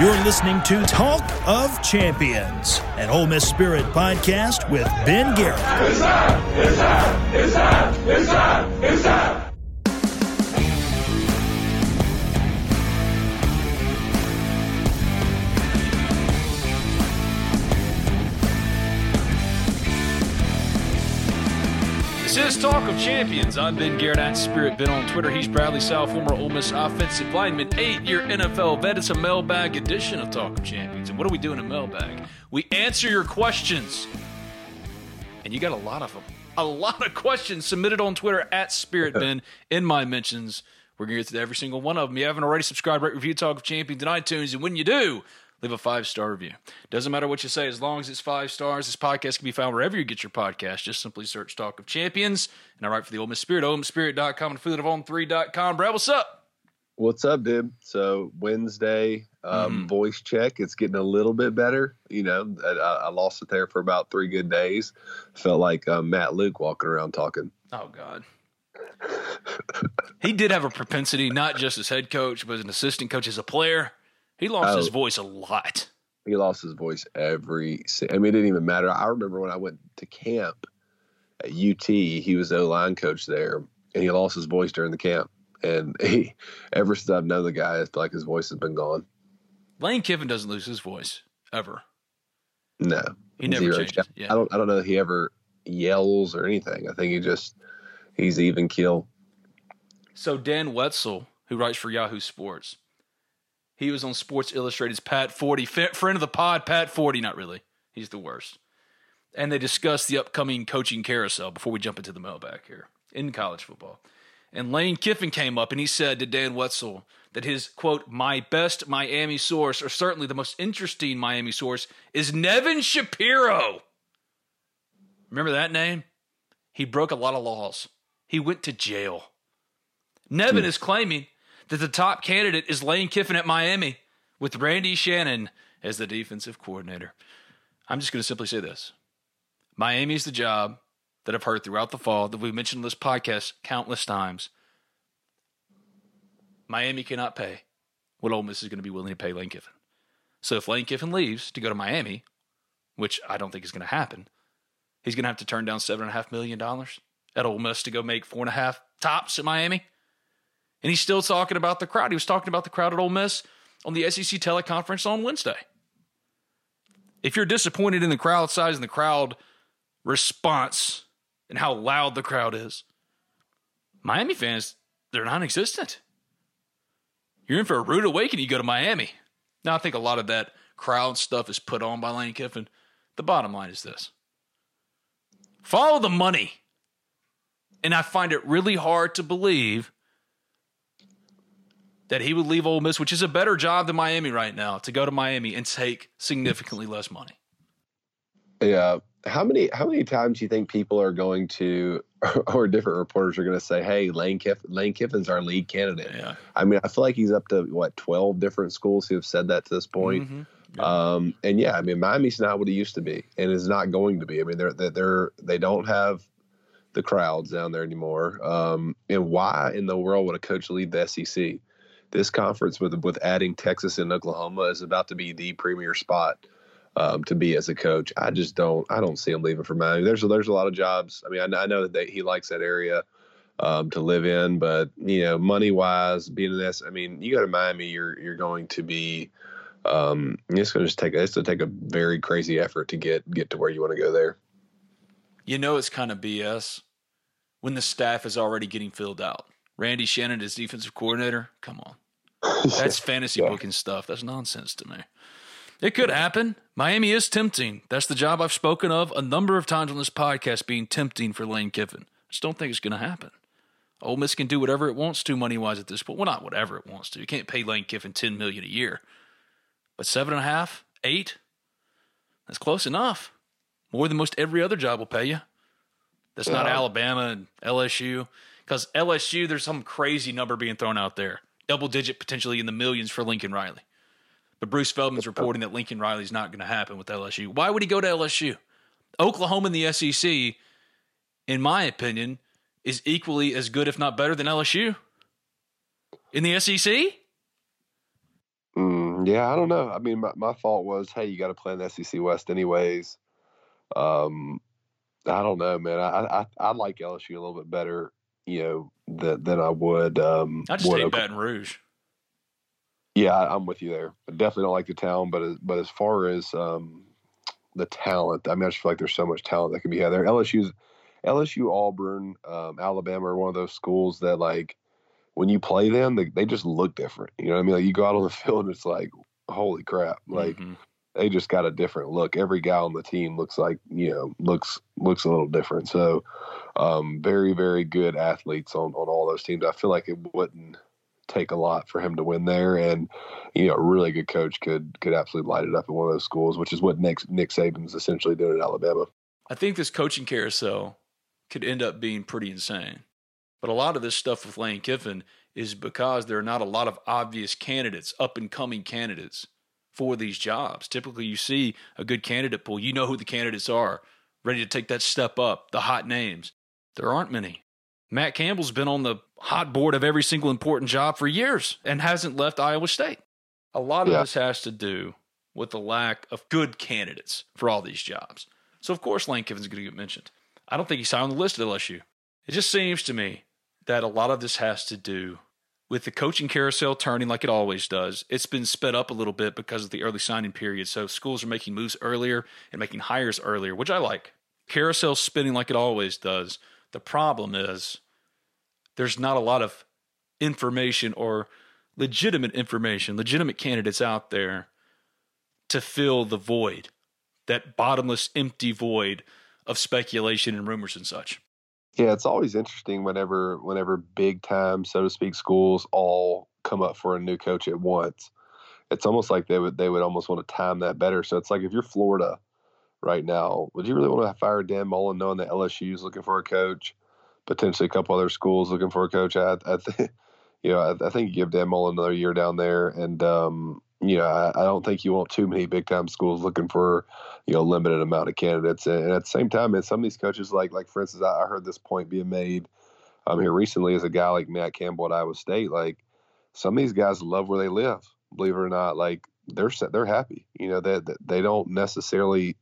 You're listening to Talk of Champions, an Ole Miss Spirit podcast with Ben Garrett. It's! It's! It's! It's! It's! This is Talk of Champions. I'm Ben Garrett at Spirit Ben on Twitter. He's Bradley Sowell, former Ole Miss offensive lineman, eight-year NFL vet. It's a mailbag edition of Talk of Champions. And what do we do in a mailbag? We answer your questions, and you got a lot of them. A lot of questions submitted on Twitter at Spirit Ben in my mentions. We're going to get to every single one of them. You haven't already subscribed, rate, review Talk of Champions in iTunes, and when you do, leave a five star review. Doesn't matter what you say, as long as it's five stars. This podcast can be found wherever you get your podcast. Just simply search Talk of Champions. And I write for the Ole Miss Spirit, OleMissSpirit.com and FoodOfOn3.com. Brad, what's up? What's up, dude? So Wednesday, um, Mhm. voice check. It's getting a little bit better. You know, I, I lost it there for about three good days. Felt like uh, Matt Luke walking around talking. Oh, God. he did have a propensity, not just as head coach, but as an assistant coach, as a player. He lost Oh. his voice a lot. He lost his voice every. I mean, it didn't even matter. I remember when I went to camp at UT. He was the O line coach there, and he lost his voice during the camp. And he, ever since I've known the guy, I feel like his voice has been gone. Lane Kiffin doesn't lose his voice ever. No, He never Zero. changes. Yeah. I don't. I don't know if he ever yells or anything. I think he just he's even kill. So Dan Wetzel, who writes for Yahoo Sports, he was on Sports Illustrated's Pat Forde, friend of the pod, Pat Forde. Not really, he's the worst. And they discussed the upcoming coaching carousel before we jump into the mailbag here in college football. And Lane Kiffin came up and he said to Dan Wetzel that his quote, my best Miami source, or certainly the most interesting Miami source, is Nevin Shapiro. Remember that name? He broke a lot of laws. He went to jail. Nevin hmm. is claiming that the top candidate is Lane Kiffin at Miami with Randy Shannon as the defensive coordinator. I'm just going to simply say this Miami's the job that I've heard throughout the fall that we've mentioned in this podcast countless times. Miami cannot pay what Ole Miss is going to be willing to pay Lane Kiffin. So if Lane Kiffin leaves to go to Miami, which I don't think is going to happen, he's going to have to turn down seven and a half million dollars at Ole Miss to go make four and a half tops at Miami. And he's still talking about the crowd. He was talking about the crowd at Ole Miss on the SEC teleconference on Wednesday. If you're disappointed in the crowd size and the crowd response and how loud the crowd is, Miami fans, they're non existent. You're in for a rude awakening. You go to Miami. Now, I think a lot of that crowd stuff is put on by Lane Kiffin. The bottom line is this follow the money. And I find it really hard to believe that he would leave Ole Miss, which is a better job than Miami right now, to go to Miami and take significantly less money. Yeah. How many how many times do you think people are going to or different reporters are going to say, "Hey, Lane Kiffin, Lane Kiffin's our lead candidate." Yeah. I mean, I feel like he's up to what twelve different schools who have said that to this point. Mhm. Um, and yeah, I mean, Miami's not what it used to be, and is not going to be. I mean, they're they're, they're they don't have the crowds down there anymore. Um, and why in the world would a coach leave the SEC? This conference with with adding Texas and Oklahoma is about to be the premier spot um, to be as a coach. I just don't I don't see him leaving for Miami. There's a, there's a lot of jobs. I mean, I, I know that they, he likes that area um, to live in, but you know, money wise, being in this, I mean, you go to Miami, you're you're going to be um, it's going to just take it's going to take a very crazy effort to get get to where you want to go there. You know it's kind of BS when the staff is already getting filled out. Randy Shannon is defensive coordinator. Come on. That's fantasy Yeah. booking stuff. That's nonsense to me. It could happen. Miami is tempting. That's the job I've spoken of a number of times on this podcast being tempting for Lane Kiffin. I just don't think it's going to happen. Ole Miss can do whatever it wants to money wise at this point. Well, not whatever it wants to. You can't pay Lane Kiffin ten million a year, but seven and a half, eight, that's close enough. More than most every other job will pay you. That's not Alabama and LSU. Because LSU, there's some crazy number being thrown out there, double digit potentially in the millions for Lincoln Riley. But Bruce Feldman's reporting that Lincoln Riley's not going to happen with LSU. Why would he go to LSU? Oklahoma in the SEC, in my opinion, is equally as good, if not better, than LSU in the SEC. Mm, yeah, I don't know. I mean, my, my thought was, hey, you got to play in the SEC West anyways. Um, I don't know, man. I, I I like LSU a little bit better, you know, that than I would. Um, I just would hate Oklahoma. Baton Rouge. Yeah, I- I'm with you there. I definitely don't like the town, but as, but as far as um, the talent, I mean, I just feel like there's so much talent that can be had there. LSU's LSU, Auburn, um, Alabama are one of those schools that like when you play them, they, they just look different. You know what I mean? Like you go out on the field and it's like, holy crap! Like Mhm. They just got a different look. Every guy on the team looks like you know looks looks a little different. So um, very very good athletes on on all those teams. I feel like it wouldn't take a lot for him to win there, and you know a really good coach could could absolutely light it up at one of those schools, which is what Nick Nick Saban's essentially doing at Alabama. I think this coaching carousel could end up being pretty insane. But a lot of this stuff with Lane Kiffin is because there are not a lot of obvious candidates, up and coming candidates for these jobs. Typically, you see a good candidate pool, you know who the candidates are, ready to take that step up, the hot names. There aren't many. Matt Campbell's been on the hot board of every single important job for years and hasn't left Iowa State. A lot of Yeah. this has to do with the lack of good candidates for all these jobs. So, of course, Lane Kiffin's going to get mentioned. I don't think he's high on the list at LSU. It just seems to me that a lot of this has to do with the coaching carousel turning like it always does. It's been sped up a little bit because of the early signing period. So schools are making moves earlier and making hires earlier, which I like. Carousel spinning like it always does. The problem is there's not a lot of information or legitimate information, legitimate candidates out there to fill the void, that bottomless, empty void of speculation and rumors and such. Yeah, it's always interesting whenever whenever big time, so to speak, schools all come up for a new coach at once. It's almost like they would they would almost want to time that better. So it's like if you're Florida right now, would you really want to fire Dan Mullen knowing that LSU is looking for a coach, potentially a couple other schools looking for a coach? I, I think you know I, I think you give Dan Mullen another year down there, and um, you know I, I don't think you want too many big time schools looking for you know limited amount of candidates. And, at the same time, man, some of these coaches, like like for instance, I, I heard this point being made um, here recently as a guy like Matt Campbell at Iowa State. Like some of these guys love where they live. Believe it or not, like they're they're happy. You know that they, they don't necessarily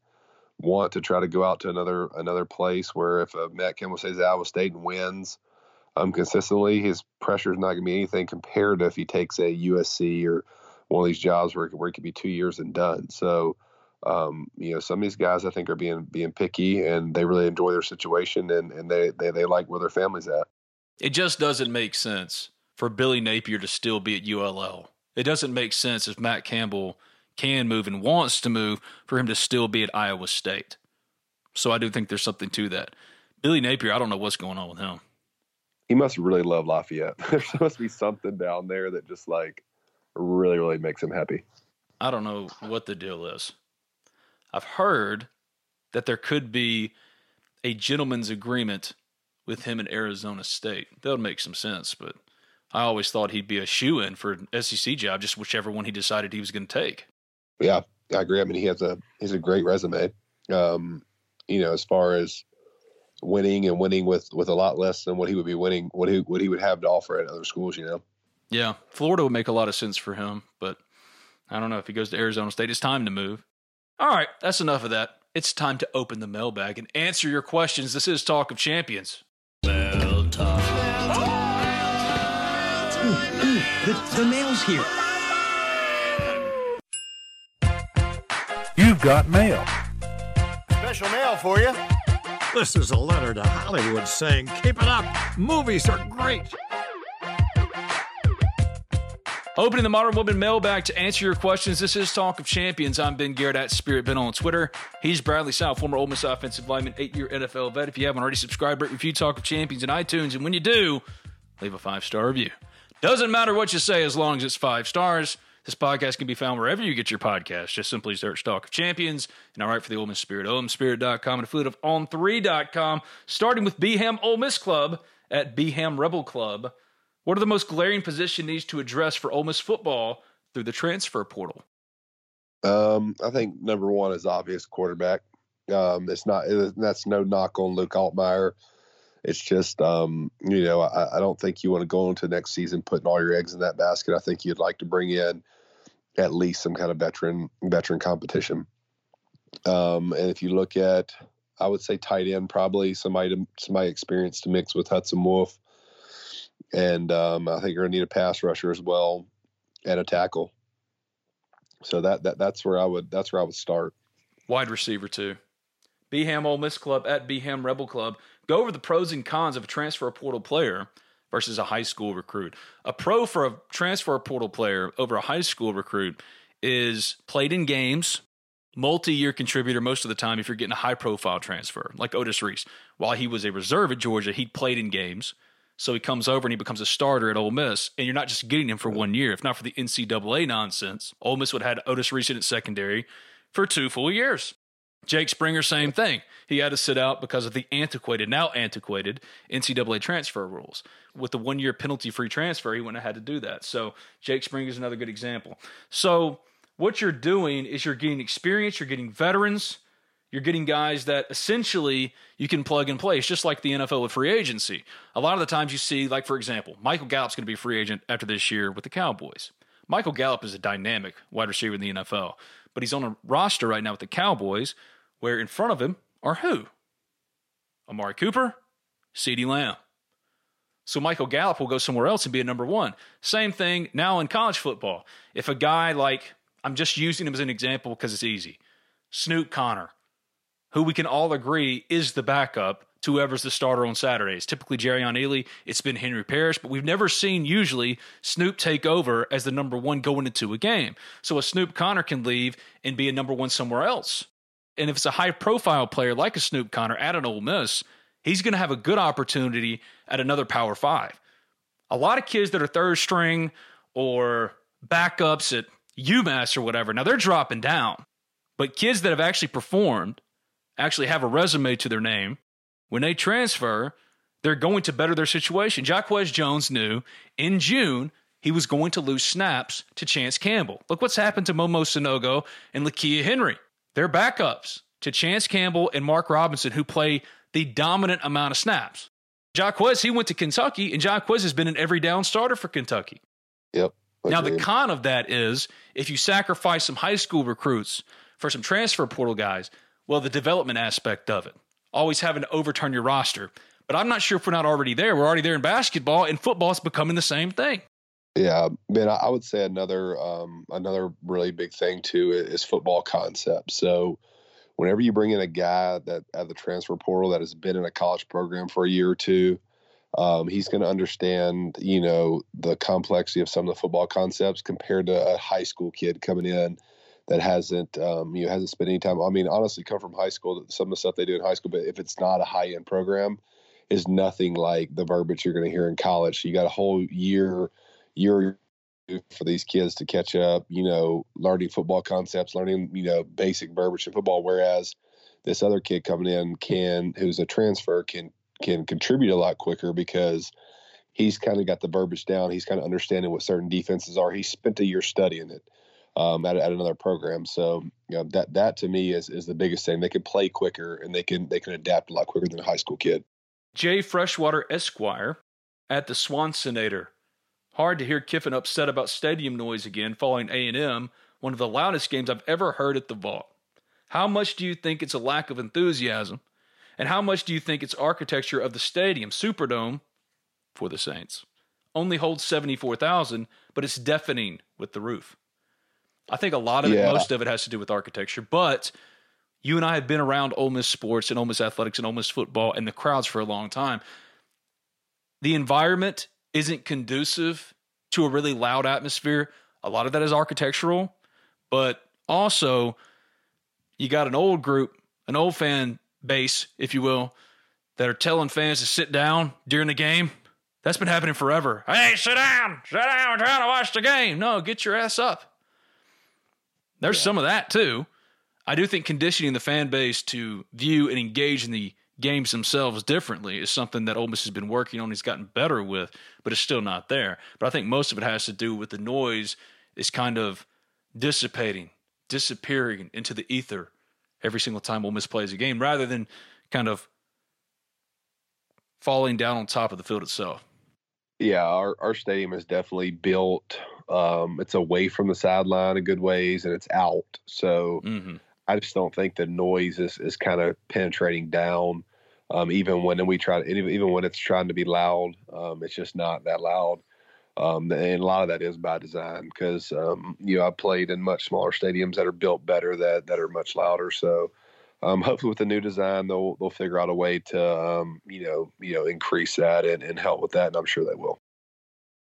want to try to go out to another another place where if uh, Matt Campbell stays at Iowa State and wins um, consistently, his pressure is not going to be anything compared to if he takes a USC or one of these jobs where, where it could be two years and done. So, um, you know, some of these guys I think are being being picky and they really enjoy their situation and, and they, they, they like where their family's at. It just doesn't make sense for Billy Napier to still be at ULL. It doesn't make sense if Matt Campbell can move and wants to move for him to still be at Iowa State. So I do think there's something to that. Billy Napier, I don't know what's going on with him. He must really love Lafayette. there must be something down there that just like really, really makes him happy. I don't know what the deal is. I've heard that there could be a gentleman's agreement with him in Arizona State. That would make some sense, but I always thought he'd be a shoe in for an SEC job, just whichever one he decided he was going to take. Yeah, I agree. I mean, he has a he's a great resume. Um, you know, as far as winning and winning with with a lot less than what he would be winning, what he what he would have to offer at other schools. You know. Yeah, Florida would make a lot of sense for him, but I don't know if he goes to Arizona State. It's time to move. All right, that's enough of that. It's time to open the mailbag and answer your questions. This is Talk of Champions. Mail time. Ooh, ooh, the, the mail's here. You've got mail. Special mail for you. This is a letter to Hollywood saying, keep it up. Movies are great. Opening the Modern Woodmen mailbag to answer your questions. This is Talk of Champions. I'm Ben Garrett at Spirit Ben on Twitter. He's Bradley Sowell, former Ole Miss offensive lineman, eight-year NFL vet. If you haven't already, subscribe, rate, review Talk of Champions in iTunes. And when you do, leave a five star review. Doesn't matter what you say as long as it's five stars. This podcast can be found wherever you get your podcast. Just simply search Talk of Champions. And I write for the Ole Miss Spirit, OleMissSpirit.com and affiliate of On3.com, starting with Beham Ole Miss Club at Beham Rebel Club. What are the most glaring position needs to address for Ole Miss football through the transfer portal? Um, I think number one is obvious quarterback. Um, it's not that's no knock on Luke Altmyer. It's just um, you know I, I don't think you want to go into next season putting all your eggs in that basket. I think you'd like to bring in at least some kind of veteran veteran competition. Um, and if you look at, I would say tight end probably somebody to, somebody experienced to mix with Hudson Wolfe, and um, I think you're gonna need a pass rusher as well and a tackle. So that that that's where I would that's where I would start. Wide receiver too. Beham Ole Miss Club at Beham Rebel Club. Go over the pros and cons of a transfer portal player versus a high school recruit. A pro for a transfer portal player over a high school recruit is played in games, multi-year contributor most of the time if you're getting a high profile transfer, like Otis Reese. While he was a reserve at Georgia, he played in games. So he comes over and he becomes a starter at Ole Miss, and you're not just getting him for one year. If not for the NCAA nonsense, Ole Miss would have had Otis Reese at secondary for two full years. Jake Springer, same thing. He had to sit out because of the antiquated, now antiquated NCAA transfer rules. With the one year penalty free transfer, he wouldn't have had to do that. So Jake Springer is another good example. So what you're doing is you're getting experience, you're getting veterans, you're getting guys that essentially you can plug and play. It's just like the NFL with free agency. A lot of the times you see, like for example, Michael Gallup's going to be a free agent after this year with the Cowboys. Michael Gallup is a dynamic wide receiver in the NFL, but he's on a roster right now with the Cowboys where in front of him are who? Amari Cooper, CeeDee Lamb. So Michael Gallup will go somewhere else and be a number one. Same thing now in college football. If a guy like, I'm just using him as an example because it's easy, Snoop Conner, who we can all agree is the backup to whoever's the starter on Saturdays. Typically Jerrion Ealy, it's been Henry Parrish, but we've never seen usually Snoop take over as the number one going into a game. So a Snoop Conner can leave and be a number one somewhere else. And if it's a high profile player like a Snoop Conner at an Ole Miss, he's going to have a good opportunity at another Power Five. A lot of kids that are third string or backups at UMass or whatever, now they're dropping down. But kids that have actually performed, actually have a resume to their name, when they transfer, they're going to better their situation. Jaquez Jones knew in June he was going to lose snaps to Chance Campbell. Look what's happened to Momo Sanogo and Lakia Henry. They're backups to Chance Campbell and Mark Robinson, who play the dominant amount of snaps. Jaquez, he went to Kentucky, and Jaquez has been an every down starter for Kentucky. Yep. Now, the con of that is if you sacrifice some high school recruits for some transfer portal guys, well, the development aspect of it, always having to overturn your roster. But I'm not sure if we're not already there. We're already there in basketball, and football is becoming the same thing. Yeah, man, I would say another um, another really big thing too is football concept. So, whenever you bring in a guy that at the transfer portal that has been in a college program for a year or two, um, he's going to understand, you know, the complexity of some of the football concepts compared to a high school kid coming in that hasn't, um, you know, hasn't spent any time. I mean, honestly, come from high school. Some of the stuff they do in high school, but if it's not a high end program, is nothing like the verbiage you're going to hear in college. So you got a whole year year for these kids to catch up, you know, learning football concepts, learning, you know, basic verbiage in football. Whereas this other kid coming in can, who's a transfer, can can contribute a lot quicker because he's kind of got the verbiage down. He's kind of understanding what certain defenses are. He spent a year studying it um, at, at another program. So you know, that that to me is is the biggest thing. They can play quicker and they can they can adapt a lot quicker than a high school kid. Jay Freshwater Esquire at the Swansonator Hard to hear Kiffin upset about stadium noise again following A&M, one of the loudest games I've ever heard at the Vaught. How much do you think it's a lack of enthusiasm? And how much do you think it's architecture of the stadium, Superdome, for the Saints? Only holds 74,000, but it's deafening with the roof. I think a lot of yeah. it, most of it has to do with architecture, but you and I have been around Ole Miss sports and Ole Miss athletics and Ole Miss football and the crowds for a long time. The environment isn't conducive to a really loud atmosphere. A lot of that is architectural, but also you got an old group, an old fan base, if you will, that are telling fans to sit down during the game That's been happening forever. Hey, sit down. Sit down. We're trying to watch the game. No, get your ass up. There's some of that too. I do think conditioning the fan base to view and engage in the games themselves differently is something that Ole Miss has been working on. He's gotten better with, but it's still not there. But I think most of it has to do with the noise is kind of dissipating, disappearing into the ether every single time Ole Miss plays a game, rather than kind of falling down on top of the field itself. Yeah, our, our stadium is definitely built. Um, it's away from the sideline a good ways, and it's out. So Mm-hmm. I just don't think the noise is, is kind of penetrating down. Um, even when we try, even even when it's trying to be loud, um, it's just not that loud. Um, and a lot of that is by design because um, you know I played in much smaller stadiums that are built better that that are much louder. So um, hopefully with the new design they'll they'll figure out a way to um, you know you know increase that and, and help with that, and I'm sure they will.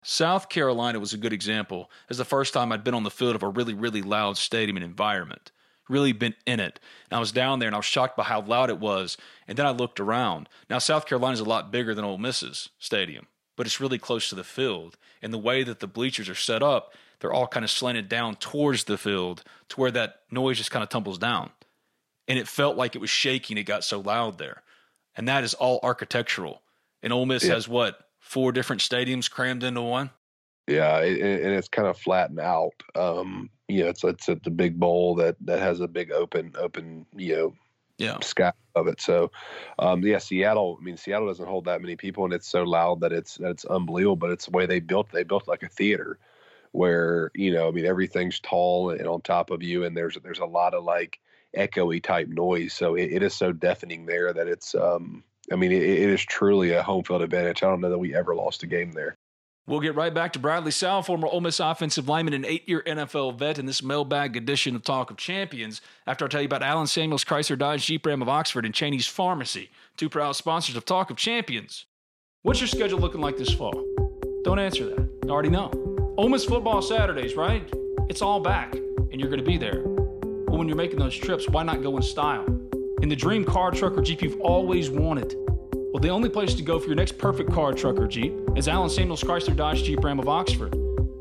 South Carolina was a good example. as the first time I'd been on the field of a really, really loud stadium and environment. Really been in it. And I was down there and I was shocked by how loud it was. And then I looked around. Now, South Carolina's a lot bigger than Ole Miss's stadium, but it's really close to the field. And the way that the bleachers are set up, they're all kind of slanted down towards the field to where that noise just kind of tumbles down. And it felt like it was shaking. It got so loud there. And that is all architectural. And Ole Miss Yeah. has what? Four different stadiums crammed into one? Yeah, it, it- and it's kind of flattened out. Um, you know, it's it's a, the big bowl that that has a big open open you know Yeah. sky of it. So, um, yeah, Seattle. I mean, Seattle doesn't hold that many people, and it's so loud that it's that it's unbelievable. But it's the way they built. They built like a theater, where you know, I mean, everything's tall and on top of you, and there's there's a lot of like echoey type noise. So it, it is so deafening there that it's. Um, I mean, it, it is truly a home field advantage. I don't know that we ever lost a game there. We'll get right back to Bradley Sowell, former Ole Miss offensive lineman and eight-year NFL vet, in this mailbag edition of Talk of Champions. After I tell you about Allen Samuels Chrysler Dodge Jeep Ram of Oxford and Cheney's Pharmacy, two proud sponsors of Talk of Champions. What's your schedule looking like this fall? Don't answer that. I already know. Ole Miss football Saturdays, right? It's all back, and you're going to be there. But when you're making those trips, why not go in style? In the dream car, truck, or Jeep you've always wanted. Well, the only place to go for your next perfect car, truck, or Jeep is Allen Samuels Chrysler Dodge Jeep Ram of Oxford.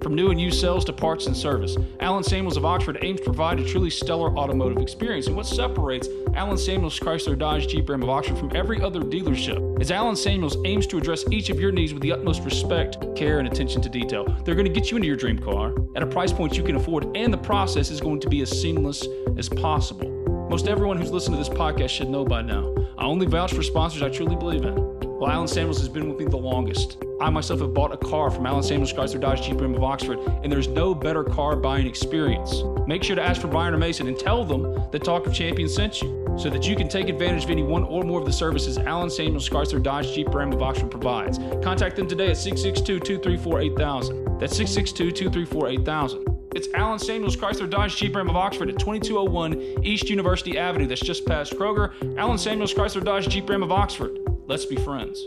From new and used sales to parts and service, Allen Samuels of Oxford aims to provide a truly stellar automotive experience. And what separates Allen Samuels Chrysler Dodge Jeep Ram of Oxford from every other dealership is Allen Samuels aims to address each of your needs with the utmost respect, care, and attention to detail. They're going to get you into your dream car at a price point you can afford, and the process is going to be as seamless as possible. Most everyone who's listened to this podcast should know by now. I only vouch for sponsors I truly believe in. Well, Allen Samuels has been with me the longest. I myself have bought a car from Allen Samuels Chrysler Dodge Jeep Ram of Oxford, and there's no better car buying experience. Make sure to ask for Brian or Mason and tell them that Talk of Champions sent you, so that you can take advantage of any one or more of the services Allen Samuels Chrysler Dodge Jeep Ram of Oxford provides. Contact them today at 662-234-8000. That's 662-234-8000. It's Allen Samuels Chrysler Dodge Jeep Ram of Oxford at 2201 East University Avenue. That's just past Kroger. Allen Samuels Chrysler Dodge Jeep Ram of Oxford. Let's be friends.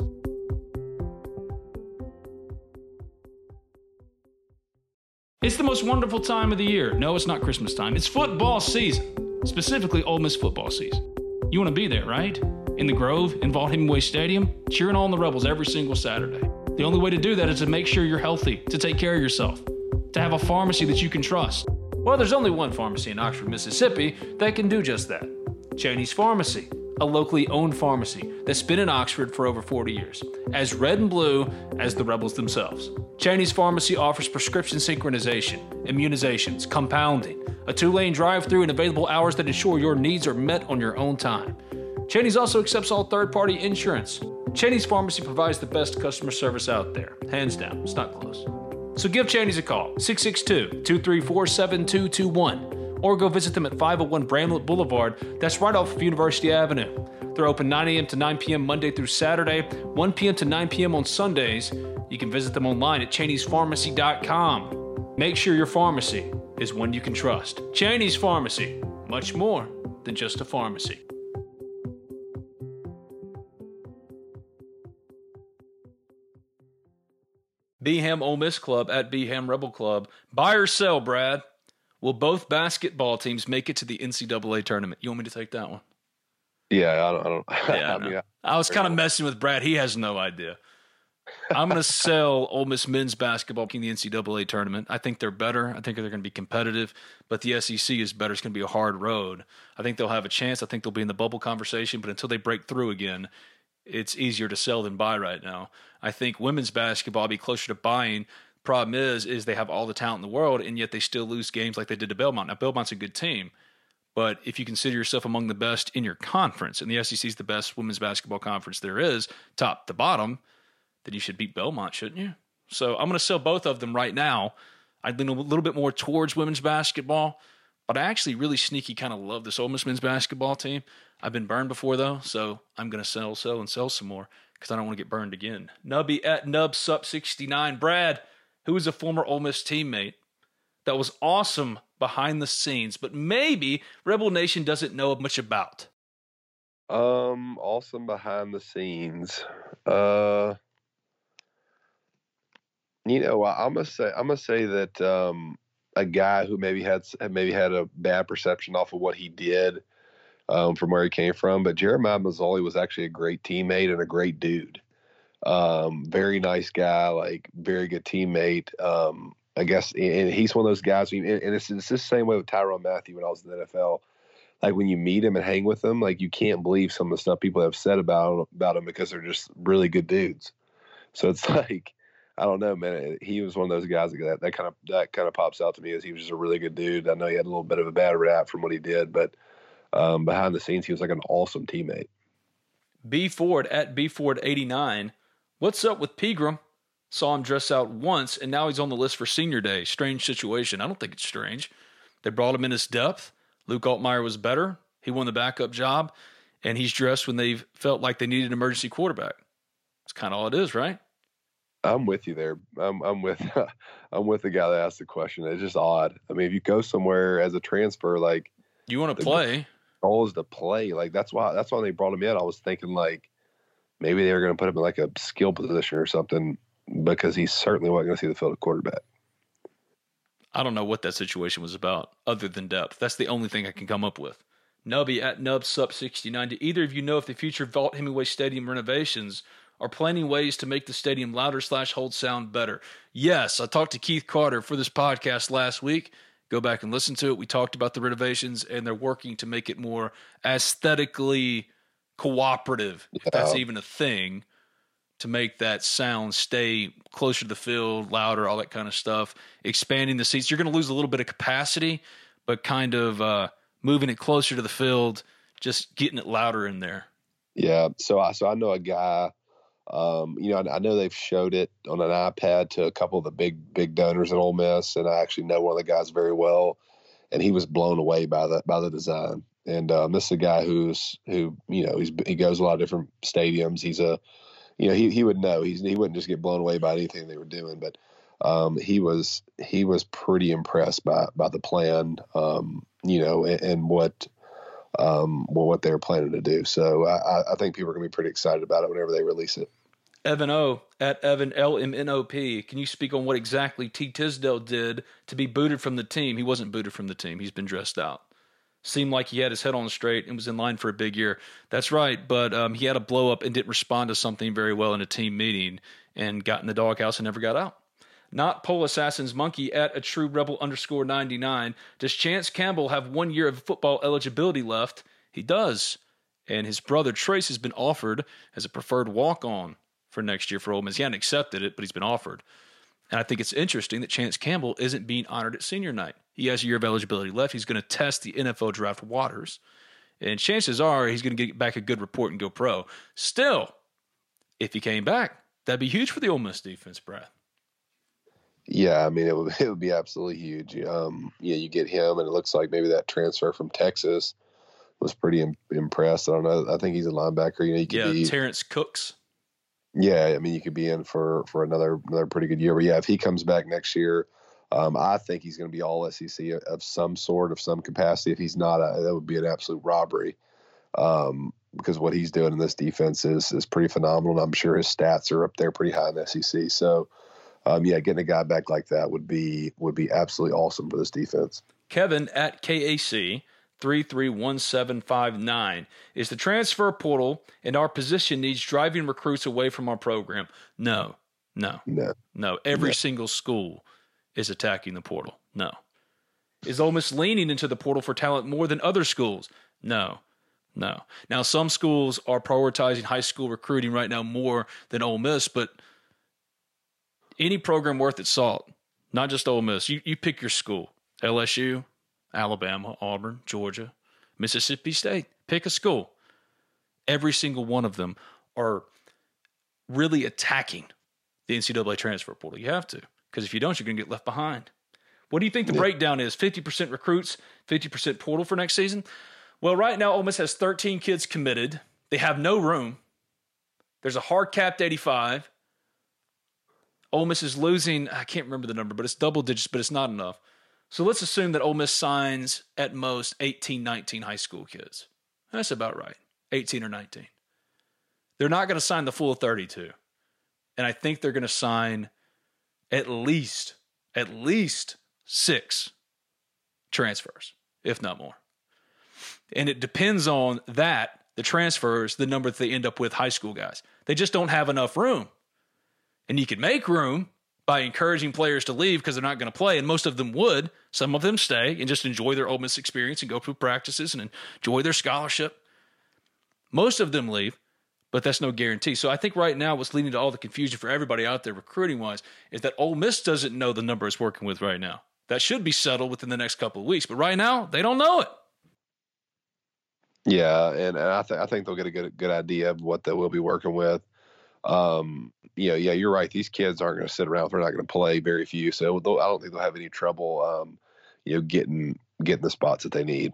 It's the most wonderful time of the year. No, it's not Christmas time. It's football season, specifically Ole Miss football season. You want to be there, right? In the Grove, in Vaught Hemingway Stadium, cheering on the Rebels every single Saturday. The only way to do that is to make sure you're healthy, to take care of yourself, to have a pharmacy that you can trust. Well, there's only one pharmacy in Oxford, Mississippi that can do just that Cheney's Pharmacy, a locally owned pharmacy that's been in Oxford for over 40 years, as red and blue as the Rebels themselves. Cheney's Pharmacy offers prescription synchronization, immunizations, compounding, a two lane drive through, and available hours that ensure your needs are met on your own time. Cheney's also accepts all third party insurance. Cheney's Pharmacy provides the best customer service out there. Hands down, it's not close. So give Cheney's a call, 662 234 7221, or go visit them at 501 Bramlett Boulevard. That's right off of University Avenue. They're open 9 a.m. to 9 p.m. Monday through Saturday, 1 p.m. to 9 p.m. on Sundays. You can visit them online at Cheney'sPharmacy.com. Make sure your pharmacy is one you can trust. Cheney's Pharmacy, much more than just a pharmacy. Beham Ole Miss Club at Beham Rebel Club. Buy or sell, Brad. Will both basketball teams make it to the NCAA tournament? You want me to take that one? Yeah, I don't. I, don't, Yeah, I I, mean, know. I was kind of messing with Brad. He has no idea. I'm going to sell Ole Miss men's basketball in the NCAA tournament. I think they're better. I think they're going to be competitive, but the SEC is better. It's going to be a hard road. I think they'll have a chance. I think they'll be in the bubble conversation, but until they break through again, it's easier to sell than buy right now. I think women's basketball be closer to buying. Problem is, is they have all the talent in the world, and yet they still lose games like they did to Belmont. Now Belmont's a good team, but if you consider yourself among the best in your conference, and the SEC is the best women's basketball conference there is, top to bottom then you should beat Belmont, shouldn't you? So I'm going to sell both of them right now. I lean a little bit more towards women's basketball, but I actually really sneaky kind of love this Ole Miss men's basketball team. I've been burned before though, so I'm to sell, sell, and sell some more because I don't want to get burned again. Nubby at Nubsup69 Brad, who is a former Ole Miss teammate that was awesome behind the scenes, but maybe Rebel Nation doesn't know much about. Um, awesome behind the scenes. Uh, you know, I'm gonna say I'm gonna say that um, a guy who maybe had maybe had a bad perception off of what he did um, from where he came from, but Jeremiah Masoli was actually a great teammate and a great dude. Um, very nice guy, like very good teammate. Um, I guess, and he's one of those guys. And it's, it's the same way with Tyrann Mathieu when I was in the NFL. Like when you meet him and hang with him, like you can't believe some of the stuff people have said about about him because they're just really good dudes. So it's like I don't know, man. He was one of those guys that that kind of that kind of pops out to me as he was just a really good dude. I know he had a little bit of a bad rap from what he did, but um, behind the scenes, he was like an awesome teammate. B Ford at B Ford eighty nine. What's up with Pegram? Saw him dress out once, and now he's on the list for senior day. Strange situation. I don't think it's strange. They brought him in his depth. Luke Altmyer was better. He won the backup job, and he's dressed when they felt like they needed an emergency quarterback. It's kind of all it is, right? I'm with you there. I'm I'm with I'm with the guy that asked the question. It's just odd. I mean, if you go somewhere as a transfer, like you want to play, goal is to play. Like that's why that's why they brought him in. I was thinking like maybe they were going to put him in like a skill position or something because he certainly wasn't going to see the field of quarterback. I don't know what that situation was about other than depth. That's the only thing I can come up with. Nubby at Nub Sup 69. Do either of you know if the future Vaught Hemingway Stadium renovations are planning ways to make the stadium louder slash hold sound better. Yes, I talked to Keith Carter for this podcast last week. Go back and listen to it. We talked about the renovations, and they're working to make it more aesthetically cooperative, if that's even a thing, to make that sound stay closer to the field, louder, all that kind of stuff. Expanding the seats. You're going to lose a little bit of capacity, but kind of uh, moving it closer to the field, just getting it louder in there. Yeah. So I so I know a guy um, you know, I, I, know they've showed it on an iPad to a couple of the big big donors at Ole Miss, and I actually know one of the guys very well, and he was blown away by the by the design. And um, this is a guy who's who you know he's he goes a lot of different stadiums. He's a you know he he would know he's he wouldn't just get blown away by anything they were doing, but um, he was he was pretty impressed by by the plan. Um, you know, and, and what um, well, what they're planning to do. So I, I think people are going to be pretty excited about it whenever they release it. Evan O at Evan L M N O P. Can you speak on what exactly T Tisdale did to be booted from the team? He wasn't booted from the team. He's been dressed out. Seemed like he had his head on straight and was in line for a big year. That's right, but um, he had a blow up and didn't respond to something very well in a team meeting and got in the doghouse and never got out. Not Pole Assassin's Monkey at a true rebel underscore 99. Does Chance Campbell have one year of football eligibility left? He does. And his brother Trace has been offered as a preferred walk on for next year for Ole Miss. He hasn't accepted it, but he's been offered. And I think it's interesting that Chance Campbell isn't being honored at senior night. He has a year of eligibility left. He's going to test the NFL draft waters. And chances are he's going to get back a good report and go pro. Still, if he came back, that'd be huge for the Ole Miss defense, Brad. Yeah, I mean it would it would be absolutely huge. Um, yeah, you get him, and it looks like maybe that transfer from Texas was pretty Im- impressed. I don't know. I think he's a linebacker. You know, he could yeah, be, Terrence Cooks. Yeah, I mean, you could be in for for another another pretty good year. But yeah, if he comes back next year, um, I think he's going to be all SEC of some sort of some capacity. If he's not, uh, that would be an absolute robbery. Um, because what he's doing in this defense is is pretty phenomenal. And I'm sure his stats are up there pretty high in the SEC. So um, yeah, getting a guy back like that would be would be absolutely awesome for this defense. Kevin at KAC 331759. Is the transfer portal and our position needs driving recruits away from our program? No, no, No. no. Every No. single school is attacking the portal. No. Is Ole Miss leaning into the portal for talent more than other schools? No, no. Now, some schools are prioritizing high school recruiting right now more than Ole Miss, but any program worth its salt, not just Ole Miss, you, you pick your school LSU, Alabama, Auburn, Georgia, Mississippi State. Pick a school. Every single one of them are really attacking the NCAA transfer portal. You have to, because if you don't, you're going to get left behind. What do you think the breakdown is? 50% recruits, 50% portal for next season? Well, right now, Ole Miss has 13 kids committed. They have no room. There's a hard capped 85. Ole Miss is losing, I can't remember the number, but it's double digits, but it's not enough. So let's assume that Ole Miss signs at most 18, 19 high school kids. That's about right. 18 or 19. They're not going to sign the full 32. And I think they're going to sign at least, at least six transfers, if not more. And it depends on that, the transfers, the number that they end up with high school guys. They just don't have enough room. And you can make room by encouraging players to leave because they're not going to play, and most of them would. Some of them stay and just enjoy their Ole Miss experience and go through practices and enjoy their scholarship. Most of them leave, but that's no guarantee. So I think right now what's leading to all the confusion for everybody out there recruiting wise is that Ole Miss doesn't know the number it's working with right now. That should be settled within the next couple of weeks, but right now they don't know it. Yeah, and, and I think I think they'll get a good good idea of what they will be working with. Um, you know, yeah, you're right. These kids aren't going to sit around. They're not going to play very few. So I don't think they'll have any trouble, um, you know, getting getting the spots that they need.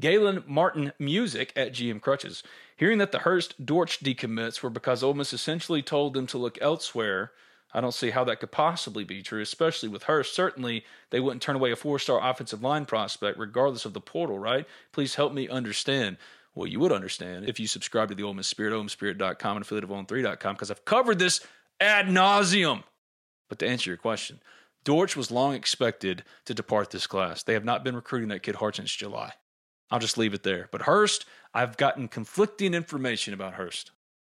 Galen Martin Music at GM Crutches. Hearing that the Hurst Dortch decommits were because Ole Miss essentially told them to look elsewhere, I don't see how that could possibly be true, especially with Hurst. Certainly, they wouldn't turn away a four star offensive line prospect, regardless of the portal, right? Please help me understand. Well, you would understand if you subscribe to the Ole Miss Spirit, and affiliate of On3.com, because I've covered this ad nauseum. But to answer your question, Dortch was long expected to depart this class. They have not been recruiting that kid hard since July. I'll just leave it there. But Hurst, I've gotten conflicting information about Hurst.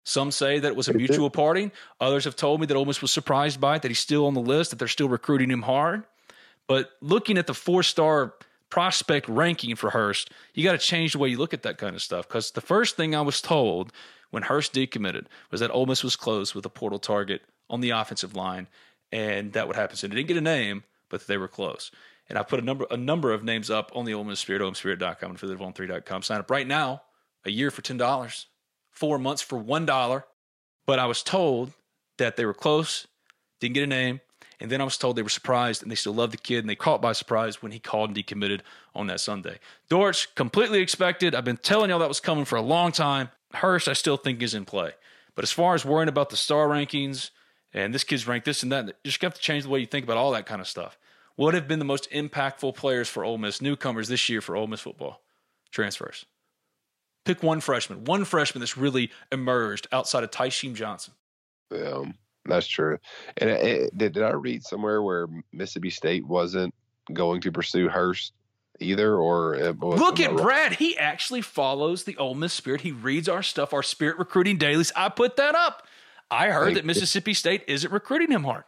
Some say that it was a mutual parting. Others have told me that Ole Miss was surprised by it, that he's still on the list, that they're still recruiting him hard. But looking at the four star prospect ranking for Hurst, you got to change the way you look at that kind of stuff. Because the first thing I was told when Hurst decommitted was that Ole Miss was close with a portal target on the offensive line, and that would happen. So they didn't get a name, but they were close. And I put a number a number of names up on the Ole Miss Spirit, OleMissSpirit.com, and affiliateon3.com. Sign up right now, a year for ten dollars, four months for one dollar. But I was told that they were close, didn't get a name, and then I was told they were surprised and they still loved the kid and they caught by surprise when he called and decommitted on that Sunday. Dortch, completely expected. I've been telling y'all that was coming for a long time. Hurst, I still think is in play. But as far as worrying about the star rankings and this kid's ranked this and that, you just have to change the way you think about all that kind of stuff. What have been the most impactful players for Ole Miss, newcomers this year for Ole Miss football? Transfers. Pick one freshman, one freshman that's really emerged outside of Tysheem Johnson. Um, that's true. And it, it- did, did I read somewhere where Mississippi State wasn't going to pursue Hurst either? Or was, Look at? Brad. He actually follows the Ole Miss Spirit. He reads our stuff, our Spirit recruiting dailies. I put that up. I heard that. Mississippi State isn't recruiting him hard.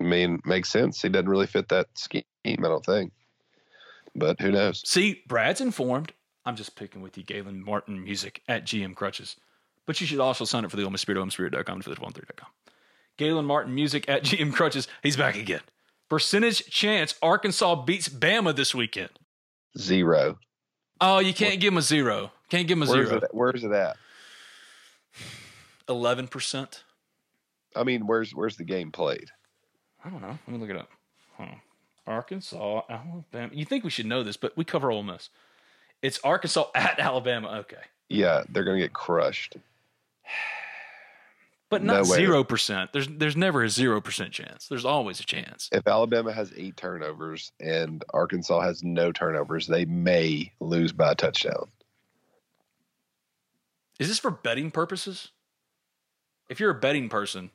I mean, makes sense. He doesn't really fit that scheme, I don't think. But who knows? See, Brad's informed. I'm just picking with you, Galen Martin Music at GM Crutches. But you should also sign up for the Ole Miss Spirit, OleMissSpirit.com, for the 13.com. Galen Martin Music at GM Crutches. He's back again. Percentage chance Arkansas beats Bama this weekend. Zero. Oh, you can't give him a zero. Can't give him a Where's zero. it, where's it at? 11%. I mean, where's where's the game played? I don't know. Let me look it up. Huh. Arkansas, Alabama. You think we should know this, but we cover Ole Miss. It's Arkansas at Alabama. Okay. Yeah, they're going to get crushed. But not zero percent. There's there's never a zero percent chance. There's always a chance. If Alabama has eight turnovers and Arkansas has no turnovers, they may lose by a touchdown. Is this for betting purposes? If you're a betting person,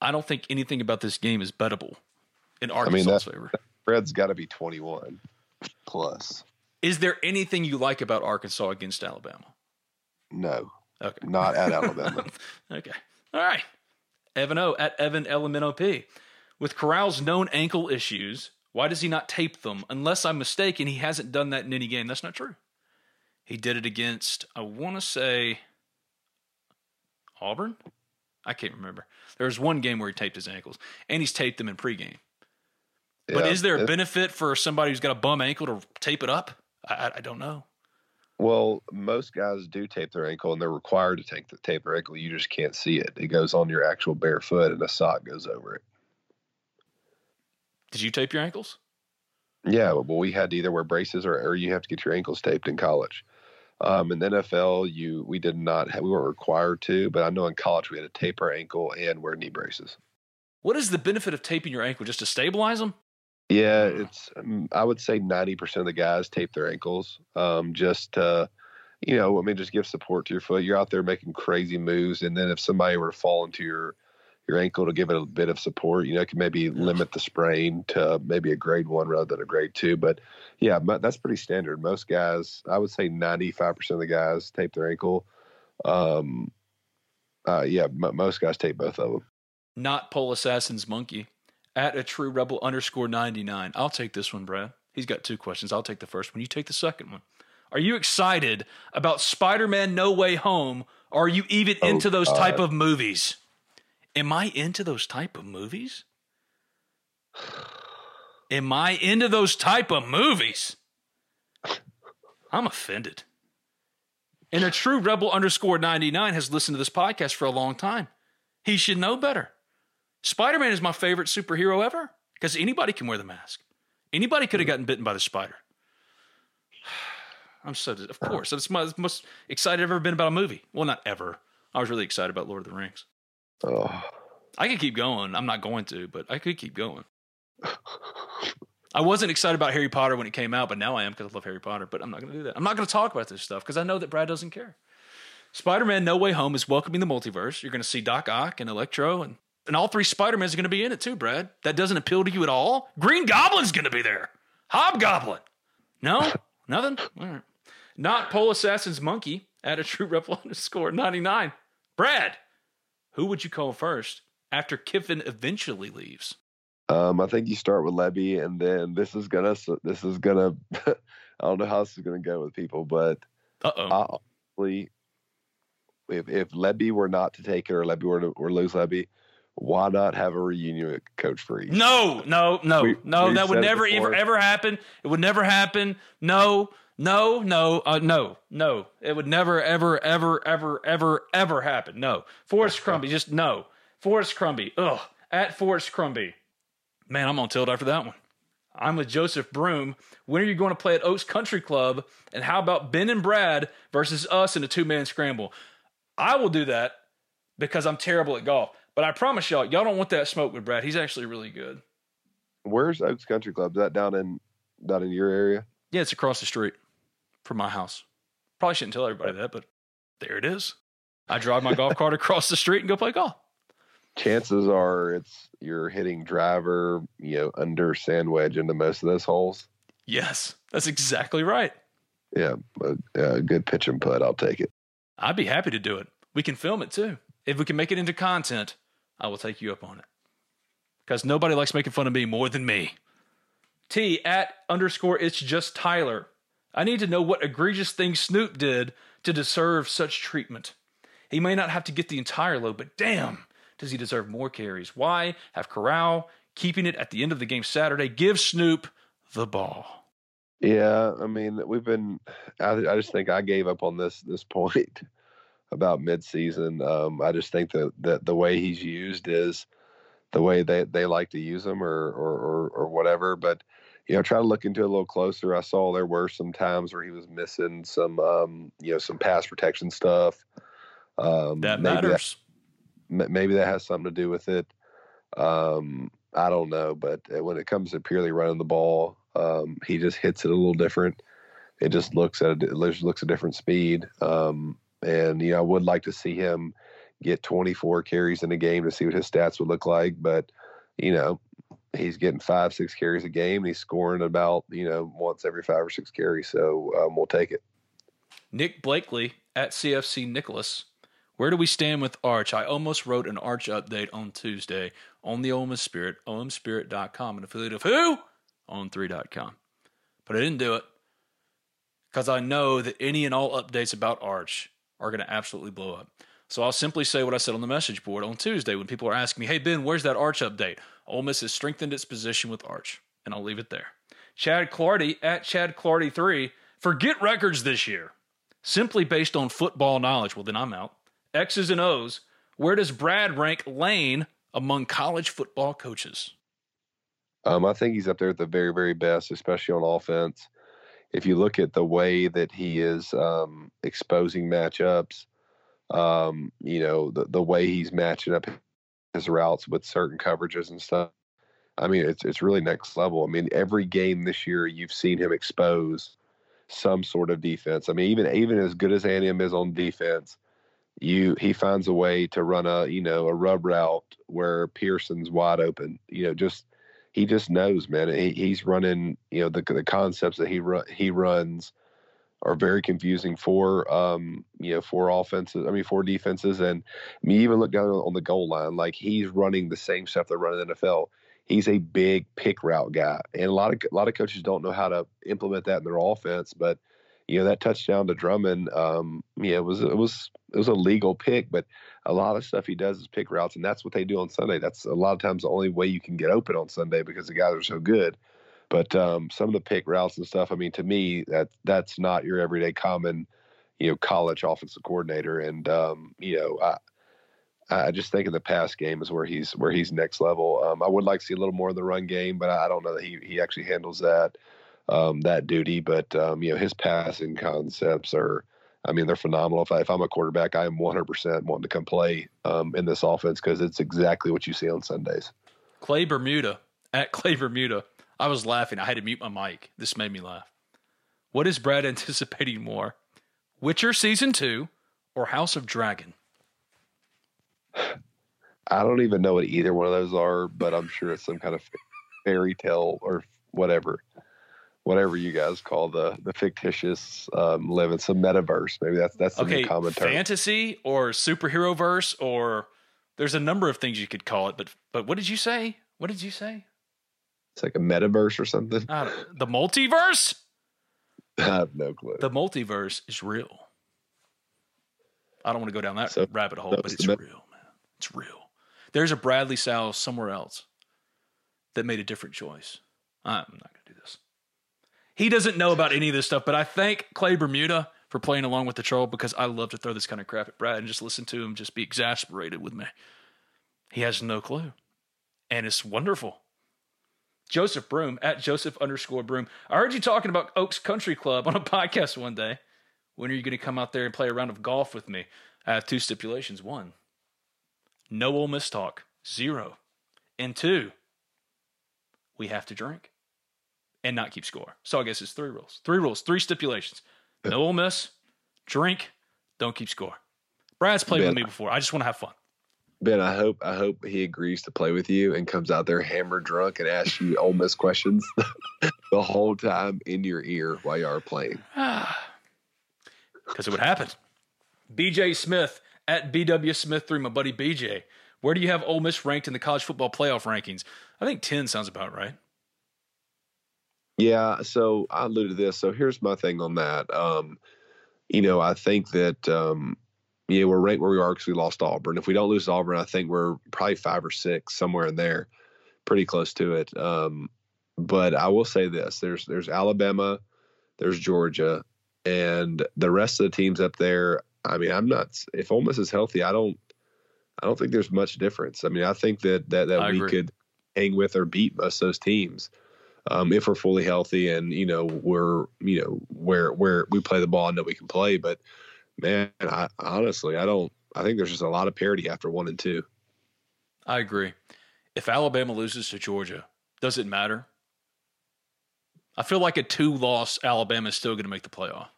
I don't think anything about this game is bettable in mean, Arkansas's that- favor. Spread's got to be 21 plus. Is there anything you like about Arkansas against Alabama? No, Okay. not at Alabama. Okay. All right. Evan O at Evan LMNOP. With Corral's known ankle issues, why does he not tape them? Unless I'm mistaken, he hasn't done that in any game. That's not true. He did it against, I want to say, Auburn? I can't remember. There was one game where he taped his ankles, and he's taped them in pregame. But Yeah, is there a benefit for somebody who's got a bum ankle to tape it up? I, I don't know. Well, most guys do tape their ankle, and they're required to take the tape their ankle. You just can't see it. It goes on your actual bare foot, and a sock goes over it. Did you tape your ankles? Yeah, well, we had to either wear braces or, or you have to get your ankles taped in college. Um, in the NFL, you we did not have, we weren't required to, but I know in college we had to tape our ankle and wear knee braces. What is the benefit of taping your ankle? Just to stabilize them? Yeah, it's um, I would say ninety percent of the guys tape their ankles, um, just uh, you know, I mean, just give support to your foot. You're out there making crazy moves, and then if somebody were to fall into your your ankle to give it a bit of support, you know, it can maybe limit the sprain to maybe a grade one rather than a grade two. But yeah, that's pretty standard. Most guys, I would say ninety five percent of the guys tape their ankle. Um, uh, yeah, m- most guys tape both of them. Not Pole Assassin's Monkey. At a true rebel underscore 99. I'll take this one, Brad. He's got two questions. I'll take the first one. You take the second one. Are you excited about Spider Man No Way Home? Are you even Oh, into those type of movies? Am I into those type of movies? Am I into those type of movies? I'm offended. And a true rebel underscore 99 has listened to this podcast for a long time. He should know better. Spider Man is my favorite superhero ever because anybody can wear the mask. Anybody could have hmm. gotten bitten by the spider. I'm so, of course, that's my most excited I've ever been about a movie. Well, not ever. I was really excited about Lord of the Rings. Oh. I could keep going. I'm not going to, but I could keep going. I wasn't excited about Harry Potter when it came out, but now I am because I love Harry Potter. But I'm not going to do that. I'm not going to talk about this stuff because I know that Brad doesn't care. Spider Man No Way Home is welcoming the multiverse. You're going to see Doc Ock and Electro, and, and all three Spider Mans are going to be in it too, Brad. That doesn't appeal to you at all? Green Goblin's going to be there. Hobgoblin. No? Nothing? All right. Not Pole Assassin's Monkey at a true rebel underscore 99. Brad, who would you call first after Kiffin eventually leaves? Um, I think you start with Lebby, and then this is gonna this is gonna I don't know how this is gonna go with people, but Uh oh. If if Lebby were not to take it or Lebby were to or lose Lebby, why not have a reunion with Coach Freeze? No, no, no, We- no. we've that would never ever ever happen. It would never happen. No, no, no, uh, no, no. It would never, ever, ever, ever, ever, ever happen. No. Forrest Crumby, just no. Forrest Crumby. Ugh. At Forrest Crumby. Man, I'm on tilt after that one. I'm with Joseph Broom. When are you going to play at Oaks Country Club? And how about Ben and Brad versus us in a two man scramble? I will do that because I'm terrible at golf. But I promise y'all, y'all don't want that smoke with Brad. He's actually really good. Where's Oaks Country Club? Is that down in down in your area? Yeah, it's across the street from my house. Probably shouldn't tell everybody that, but there it is. I drive my golf cart across the street and go play golf. Chances are it's you're hitting driver, you know, under sand wedge into most of those holes. Yes, that's exactly right. Yeah, but, uh, good pitch and putt. I'll take it. I'd be happy to do it. We can film it too. If we can make it into content, I will take you up on it. Because nobody likes making fun of me more than me. T at underscore it's just Tyler. I need to know what egregious thing Snoop did to deserve such treatment. He may not have to get the entire load, but damn, does he deserve more carries? Why have Corral keeping it at the end of the game Saturday? Give Snoop the ball. Yeah, I mean, we've been. I, I just think I gave up on this this point about midseason. Um, I just think that that the way he's used is the way they, they like to use him, or, or or or whatever. But you know, try to look into it a little closer. I saw there were some times where he was missing some, um, you know, some pass protection stuff. Um, That maybe matters. m- maybe that has something to do with it. Um, I don't know, but uh, when it comes to purely running the ball, um, he just hits it a little different. It just looks at a, it looks looks a different speed. Um, and you know, I would like to see him get 24 carries in a game to see what his stats would look like. But you know, he's getting five, six carries a game, and he's scoring about you know once every five or six carries. So um, we'll take it. Nick Blakely at CFC Nicholas. Where do we stand with Arch? I almost wrote an Arch update on Tuesday on the Ole Miss Spirit, omspirit.com, an affiliate of who? On3.com. But I didn't do it because I know that any and all updates about Arch are going to absolutely blow up. So I'll simply say what I said on the message board on Tuesday when people are asking me, hey, Ben, where's that Arch update? Ole Miss has strengthened its position with Arch, and I'll leave it there. Chad Clardy at Chad Clardy3, forget records this year, simply based on football knowledge. Well, then I'm out. X's and O's. Where does Brad rank Lane among college football coaches? Um, I think he's up there at the very, very best, especially on offense. If you look at the way that he is um, exposing matchups, um, you know, the, the way he's matching up his routes with certain coverages and stuff. I mean, it's it's really next level. I mean, every game this year you've seen him expose some sort of defense. I mean, even even as good as A&M is on defense, you he finds a way to run a you know a rub route where Pearson's wide open. You know, just he just knows, man. He, he's running. You know, the the concepts that he run he runs are very confusing for um you know for offenses. I mean for defenses, and I mean even look down on the goal line, like he's running the same stuff they're running in the NFL. He's a big pick route guy, and a lot of a lot of coaches don't know how to implement that in their offense. But you know that touchdown to Drummond, um, yeah, it was it was it was a legal pick, but a lot of stuff he does is pick routes, and that's what they do on Sunday. That's a lot of times the only way you can get open on Sunday because the guys are so good. But um, some of the pick routes and stuff, I mean, to me, that that's not your everyday common, you know, college offensive coordinator. And um, you know, I I just think in the pass game is where he's where he's next level. Um, I would like to see a little more in the run game, but I don't know that he he actually handles that um, that duty. But um, you know, his passing concepts are. I mean, they're phenomenal. If, I, if I'm a quarterback, I am 100% wanting to come play um, in this offense because it's exactly what you see on Sundays. Clay Bermuda at Clay Bermuda I was laughing. I had to mute my mic. This made me laugh. What is Brad anticipating more? Witcher season two or House of Dragon? I don't even know what either one of those are, but I'm sure it's some kind of fairy tale or whatever, whatever you guys call the the fictitious um, living some metaverse. Maybe that's that's the okay, common term. Fantasy or superhero verse or there's a number of things you could call it, but but what did you say? What did you say? It's like a metaverse or something. Uh, the multiverse? I have no clue. The multiverse is real. I don't want to go down that so, rabbit hole, but it's real, man. It's real. There's a Bradley Sowell somewhere else that made a different choice. I'm not going to do this. He doesn't know about any of this stuff, but I thank Clay Bermuda for playing along with the troll because I love to throw this kind of crap at Brad and just listen to him just be exasperated with me. He has no clue. And it's wonderful. Joseph Broom at Joseph underscore Broom. I heard you talking about Oaks Country Club on a podcast one day. When are you going to come out there and play a round of golf with me? I have two stipulations. One, no Ole Miss talk. Zero. And two, we have to drink and not keep score. So I guess it's three rules. Three rules, three stipulations. No Ole Miss, drink, don't keep score. Brad's played with me before. I just want to have fun. Ben, I hope I hope he agrees to play with you and comes out there hammered drunk and asks you Ole Miss questions the whole time in your ear while you are playing. Because it would happen. BJ Smith at BW Smith through my buddy BJ. Where do you have Ole Miss ranked in the college football playoff rankings? I think 10 sounds about right. Yeah, so I alluded to this. So here's my thing on that. Um, you know, I think that um, yeah, we're right where we are because we lost Auburn. If we don't lose Auburn, I think we're probably five or six somewhere in there, pretty close to it. Um, but I will say this: there's there's Alabama, there's Georgia, and the rest of the teams up there. I mean, I'm not. If Ole Miss is healthy, I don't. I don't think there's much difference. I mean, I think that that that I we agree. could hang with or beat most of those teams um, if we're fully healthy and you know we're you know where where we play the ball and that we can play. But man, I, honestly, I don't. I think there's just a lot of parity after one and two. I agree. If Alabama loses to Georgia, does it matter? I feel like a two-loss Alabama is still going to make the playoff.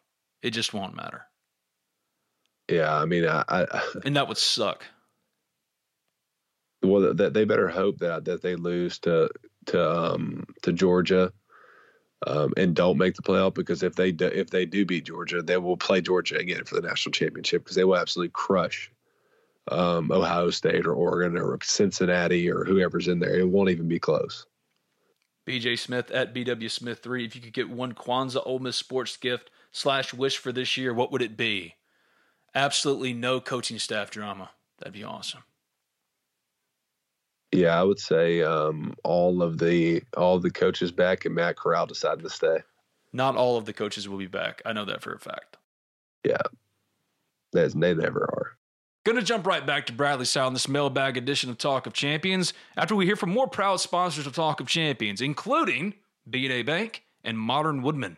It just won't matter. Yeah, I mean, I, I and that would suck. Well, that they better hope that that they lose to to um, to Georgia um, and don't make the playoff because if they do, if they do beat Georgia, they will play Georgia again for the national championship because they will absolutely crush um, Ohio State or Oregon or Cincinnati or whoever's in there. It won't even be close. BJ Smith at BW Smith three. If you could get one Kwanzaa Ole Miss sports gift slash wish for this year, what would it be? Absolutely no coaching staff drama. That'd be awesome. Yeah, I would say um, all of the all the coaches back and Matt Corral decided to stay. Not all of the coaches will be back. I know that for a fact. Yeah, as they never are. Going to jump right back to Bradley Sowell in this mailbag edition of Talk of Champions after we hear from more proud sponsors of Talk of Champions, including BNA Bank and Modern Woodmen.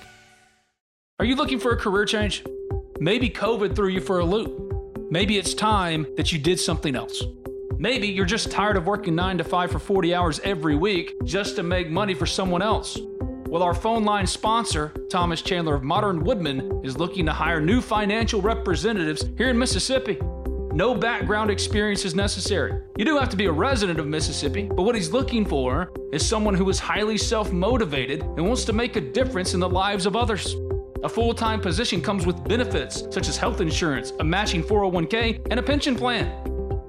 Are you looking for a career change? Maybe COVID threw you for a loop. Maybe it's time that you did something else. Maybe you're just tired of working 9 to 5 for 40 hours every week just to make money for someone else. Well, our phone line sponsor, Thomas Chandler of Modern Woodmen, is looking to hire new financial representatives here in Mississippi. No background experience is necessary. You do have to be a resident of Mississippi, but what he's looking for is someone who is highly self motivated and wants to make a difference in the lives of others. A full time position comes with benefits such as health insurance, a matching 401k, and a pension plan.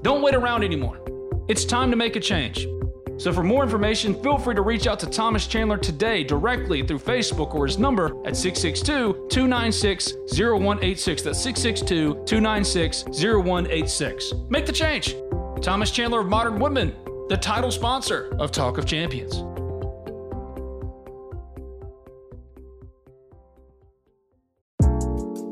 Don't wait around anymore. It's time to make a change. So, for more information, feel free to reach out to Thomas Chandler today directly through Facebook or his number at 662 296 0186. That's 662 296 0186. Make the change. Thomas Chandler of Modern Woodmen, the title sponsor of Talk of Champions.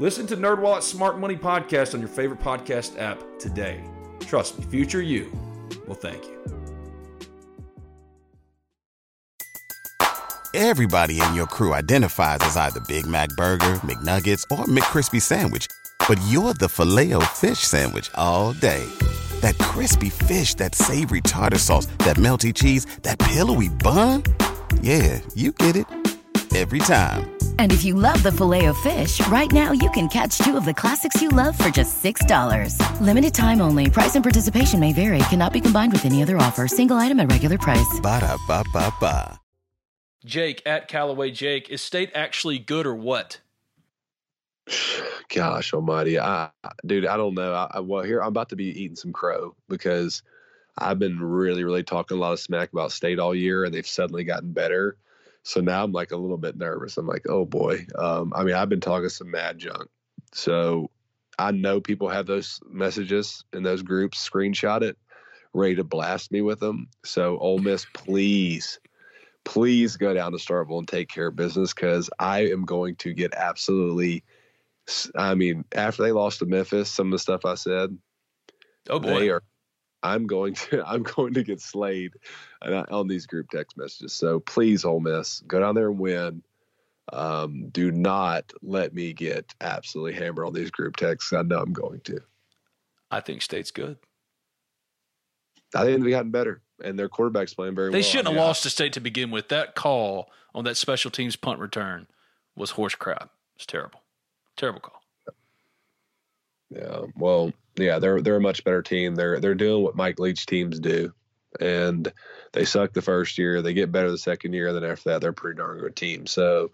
Listen to NerdWallet's Smart Money Podcast on your favorite podcast app today. Trust me, future you will thank you. Everybody in your crew identifies as either Big Mac Burger, McNuggets, or McCrispy Sandwich. But you're the filet fish Sandwich all day. That crispy fish, that savory tartar sauce, that melty cheese, that pillowy bun. Yeah, you get it every time. And if you love the filet of fish, right now you can catch two of the classics you love for just $6. Limited time only. Price and participation may vary. Cannot be combined with any other offer. Single item at regular price. Ba da ba ba ba. Jake at Callaway Jake, is state actually good or what? Gosh almighty. I, dude, I don't know. I, I, well, here, I'm about to be eating some crow because I've been really, really talking a lot of smack about state all year and they've suddenly gotten better. So now I'm like a little bit nervous. I'm like, oh boy. Um, I mean, I've been talking some mad junk. So I know people have those messages in those groups, screenshot it, ready to blast me with them. So Ole Miss, please, please go down to Starkville and take care of business because I am going to get absolutely. I mean, after they lost to Memphis, some of the stuff I said, oh boy, they are I'm going to I'm going to get slayed on these group text messages. So please, Ole Miss, go down there and win. Um, do not let me get absolutely hammered on these group texts. I know I'm going to. I think State's good. I think they've gotten better, and their quarterback's playing very they well. They shouldn't have lost to State to begin with. That call on that special teams punt return was horse crap. It's terrible. Terrible call. Yeah. Well, yeah, they're they're a much better team. They're they're doing what Mike Leach teams do. And they suck the first year, they get better the second year, then after that they're a pretty darn good team. So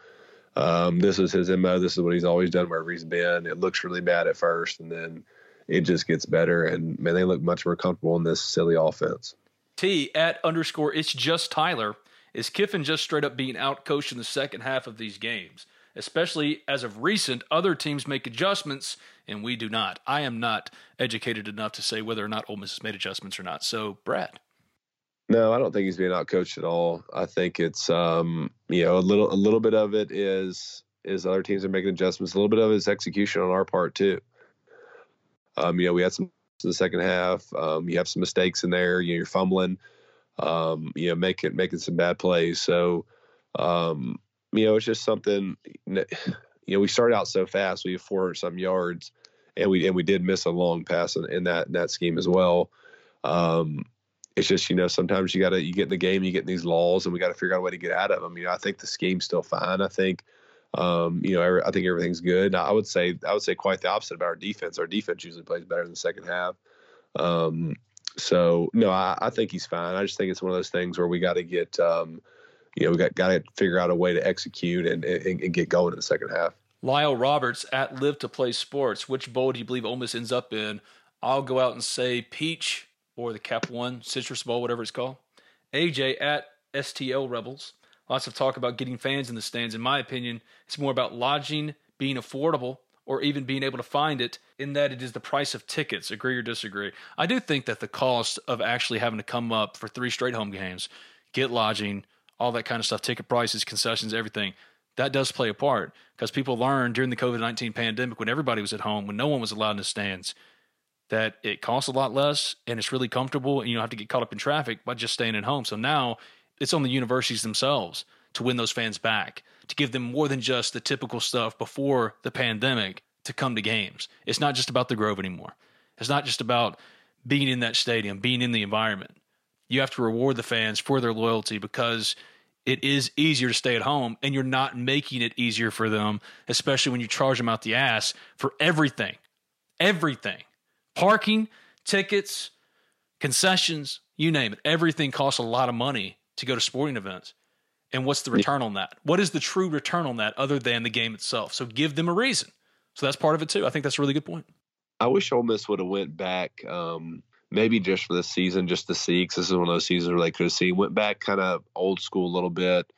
um, this is his MO. This is what he's always done wherever he's been. It looks really bad at first and then it just gets better and man, they look much more comfortable in this silly offense. T at underscore it's just Tyler. Is Kiffin just straight up being out coached in the second half of these games? Especially as of recent, other teams make adjustments and we do not. I am not educated enough to say whether or not Ole Miss has made adjustments or not. So, Brad. No, I don't think he's being outcoached at all. I think it's um, you know, a little a little bit of it is is other teams are making adjustments. A little bit of it is execution on our part too. Um, you know, we had some in the second half. Um, you have some mistakes in there. You know, you're fumbling. Um, you know, making making some bad plays. So, um, you know, it's just something. You know, we started out so fast. We have 400 some yards, and we and we did miss a long pass in, in that in that scheme as well. Um, it's just you know sometimes you got to you get in the game, you get in these laws, and we got to figure out a way to get out of them. You know, I think the scheme's still fine. I think um, you know, I think everything's good. Now, I would say I would say quite the opposite about our defense. Our defense usually plays better in the second half. Um, so no, I, I, think he's fine. I just think it's one of those things where we got to get, um, you know, we got got to figure out a way to execute and, and, and, get going in the second half. Lyle Roberts at Live to Play Sports. Which bowl do you believe Ole Miss ends up in? I'll go out and say Peach or the Cap One Citrus Bowl, whatever it's called. AJ at STL Rebels. Lots of talk about getting fans in the stands. In my opinion, it's more about lodging being affordable or even being able to find it in that it is the price of tickets. Agree or disagree? I do think that the cost of actually having to come up for three straight home games, get lodging, all that kind of stuff, ticket prices, concessions, everything, that does play a part because people learned during the COVID 19 pandemic when everybody was at home, when no one was allowed in the stands, that it costs a lot less and it's really comfortable and you don't have to get caught up in traffic by just staying at home. So now it's on the universities themselves to win those fans back, to give them more than just the typical stuff before the pandemic to come to games. It's not just about the Grove anymore. It's not just about being in that stadium, being in the environment. You have to reward the fans for their loyalty because it is easier to stay at home and you're not making it easier for them, especially when you charge them out the ass for everything. Everything. Parking, tickets, concessions, you name it. Everything costs a lot of money to go to sporting events. And what's the return on that? What is the true return on that other than the game itself? So give them a reason. So that's part of it too. I think that's a really good point. I wish Ole Miss would have went back, um, maybe just for this season, just to see, because this is one of those seasons where they could have seen. Went back kind of old school a little bit.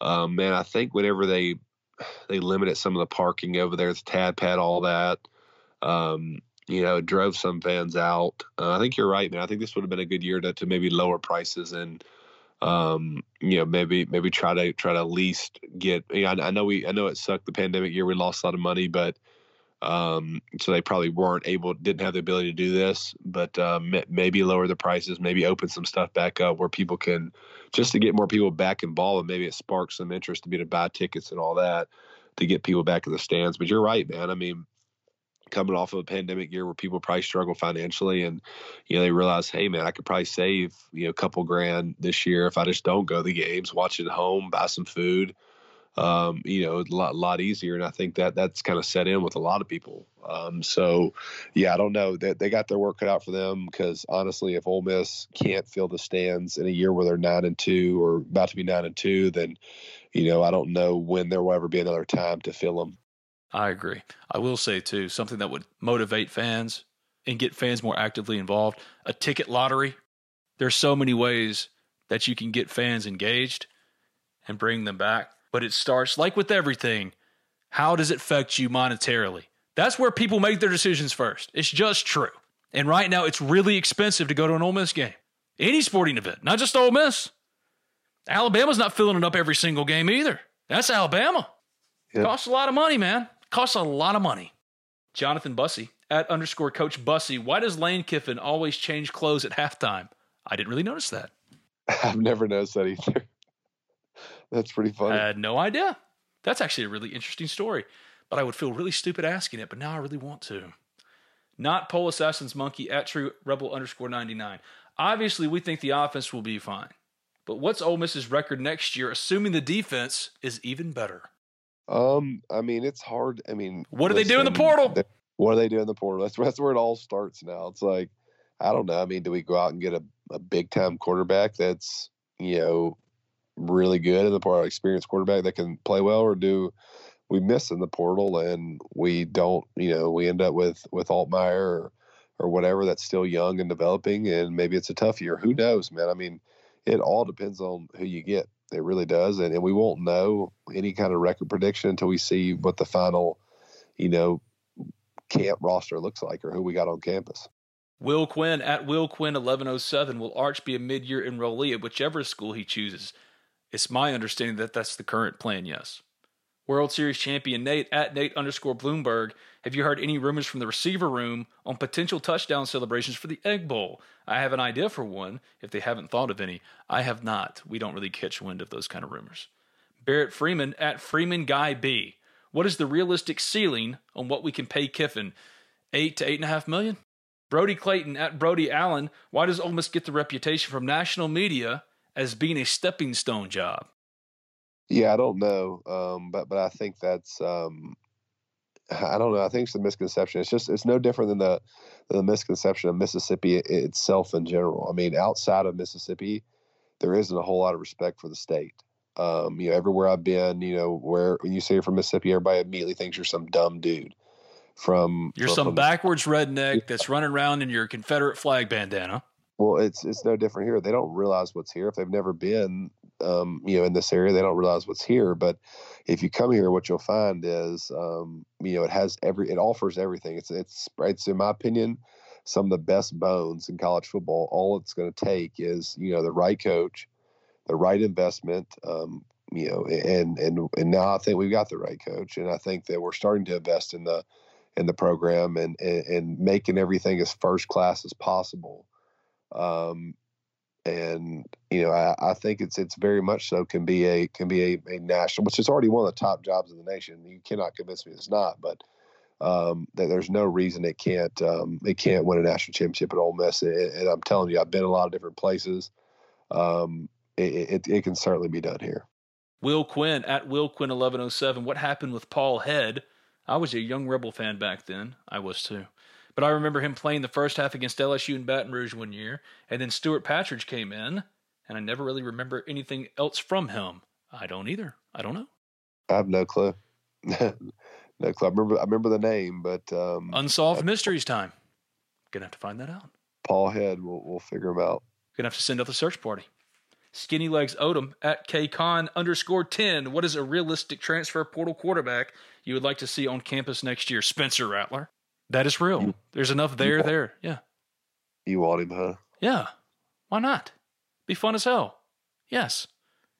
Um, man, I think whenever they they limited some of the parking over there, the tad pad, all that, um, you know, drove some fans out. Uh, I think you're right, man. I think this would have been a good year to, to maybe lower prices and um, you know, maybe maybe try to try to at least get. You know, I, I know we I know it sucked the pandemic year. We lost a lot of money, but um, so they probably weren't able, didn't have the ability to do this. But um, maybe lower the prices, maybe open some stuff back up where people can just to get more people back involved, and maybe it sparks some interest to be to buy tickets and all that to get people back in the stands. But you're right, man. I mean, coming off of a pandemic year where people probably struggle financially and you know they realize hey man i could probably save you know a couple grand this year if i just don't go to the games watch it at home buy some food um, you know a lot, lot easier and i think that that's kind of set in with a lot of people um, so yeah i don't know that they, they got their work cut out for them because honestly if Ole miss can't fill the stands in a year where they're nine and two or about to be nine and two then you know i don't know when there will ever be another time to fill them I agree. I will say too something that would motivate fans and get fans more actively involved. A ticket lottery. There's so many ways that you can get fans engaged and bring them back, but it starts like with everything. How does it affect you monetarily? That's where people make their decisions first. It's just true. And right now, it's really expensive to go to an Ole Miss game. Any sporting event, not just Ole Miss. Alabama's not filling it up every single game either. That's Alabama. Yep. Costs a lot of money, man. Costs a lot of money. Jonathan Bussy at underscore Coach Bussy. Why does Lane Kiffin always change clothes at halftime? I didn't really notice that. I've never noticed that either. That's pretty funny. I had no idea. That's actually a really interesting story, but I would feel really stupid asking it, but now I really want to. Not Pole Assassin's Monkey at True Rebel underscore 99. Obviously, we think the offense will be fine. But what's Ole Miss's record next year, assuming the defense is even better? Um, I mean, it's hard. I mean, what do they do in the portal? What do they do in the portal? That's that's where it all starts now. It's like I don't know. I mean, do we go out and get a, a big time quarterback that's you know really good in the portal, experienced quarterback that can play well, or do we miss in the portal and we don't? You know, we end up with with Altmyer or or whatever that's still young and developing, and maybe it's a tough year. Who knows, man? I mean, it all depends on who you get. It really does, and, and we won't know any kind of record prediction until we see what the final, you know, camp roster looks like or who we got on campus. Will Quinn at Will Quinn 1107 will Arch be a mid-year enrollee at whichever school he chooses. It's my understanding that that's the current plan. Yes. World Series champion Nate at Nate underscore Bloomberg. Have you heard any rumors from the receiver room on potential touchdown celebrations for the Egg Bowl? I have an idea for one if they haven't thought of any. I have not. We don't really catch wind of those kind of rumors. Barrett Freeman at Freeman Guy B. What is the realistic ceiling on what we can pay Kiffin? Eight to eight and a half million? Brody Clayton at Brody Allen. Why does Ole Miss get the reputation from national media as being a stepping stone job? Yeah, I don't know, um, but but I think that's um, I don't know. I think it's a misconception. It's just it's no different than the the misconception of Mississippi itself in general. I mean, outside of Mississippi, there isn't a whole lot of respect for the state. Um, you know, everywhere I've been, you know, where when you say you're from Mississippi, everybody immediately thinks you're some dumb dude. From you're from, some from, backwards redneck that's running around in your Confederate flag bandana. Well, it's it's no different here. They don't realize what's here if they've never been, um, you know, in this area. They don't realize what's here. But if you come here, what you'll find is, um, you know, it has every, it offers everything. It's it's it's in my opinion, some of the best bones in college football. All it's going to take is, you know, the right coach, the right investment, um, you know, and and and now I think we've got the right coach, and I think that we're starting to invest in the in the program and and, and making everything as first class as possible. Um, and you know, I, I, think it's it's very much so can be a can be a, a, national, which is already one of the top jobs in the nation. You cannot convince me it's not, but um, that there's no reason it can't um, it can't win a national championship at Ole Miss. And, and I'm telling you, I've been a lot of different places. Um, it, it, it can certainly be done here. Will Quinn at Will Quinn 1107. What happened with Paul Head? I was a young Rebel fan back then. I was too. But I remember him playing the first half against LSU in Baton Rouge one year, and then Stuart Patridge came in, and I never really remember anything else from him. I don't either. I don't know. I have no clue. no clue. I remember. I remember the name, but um, unsolved I, mysteries time. Gonna have to find that out. Paul Head. We'll we'll figure him out. Gonna have to send out the search party. Skinny Legs Odom at KCon underscore 10. What is a realistic transfer portal quarterback you would like to see on campus next year? Spencer Rattler. That is real. There's enough there, there. Yeah. You want him, huh? Yeah. Why not? Be fun as hell. Yes.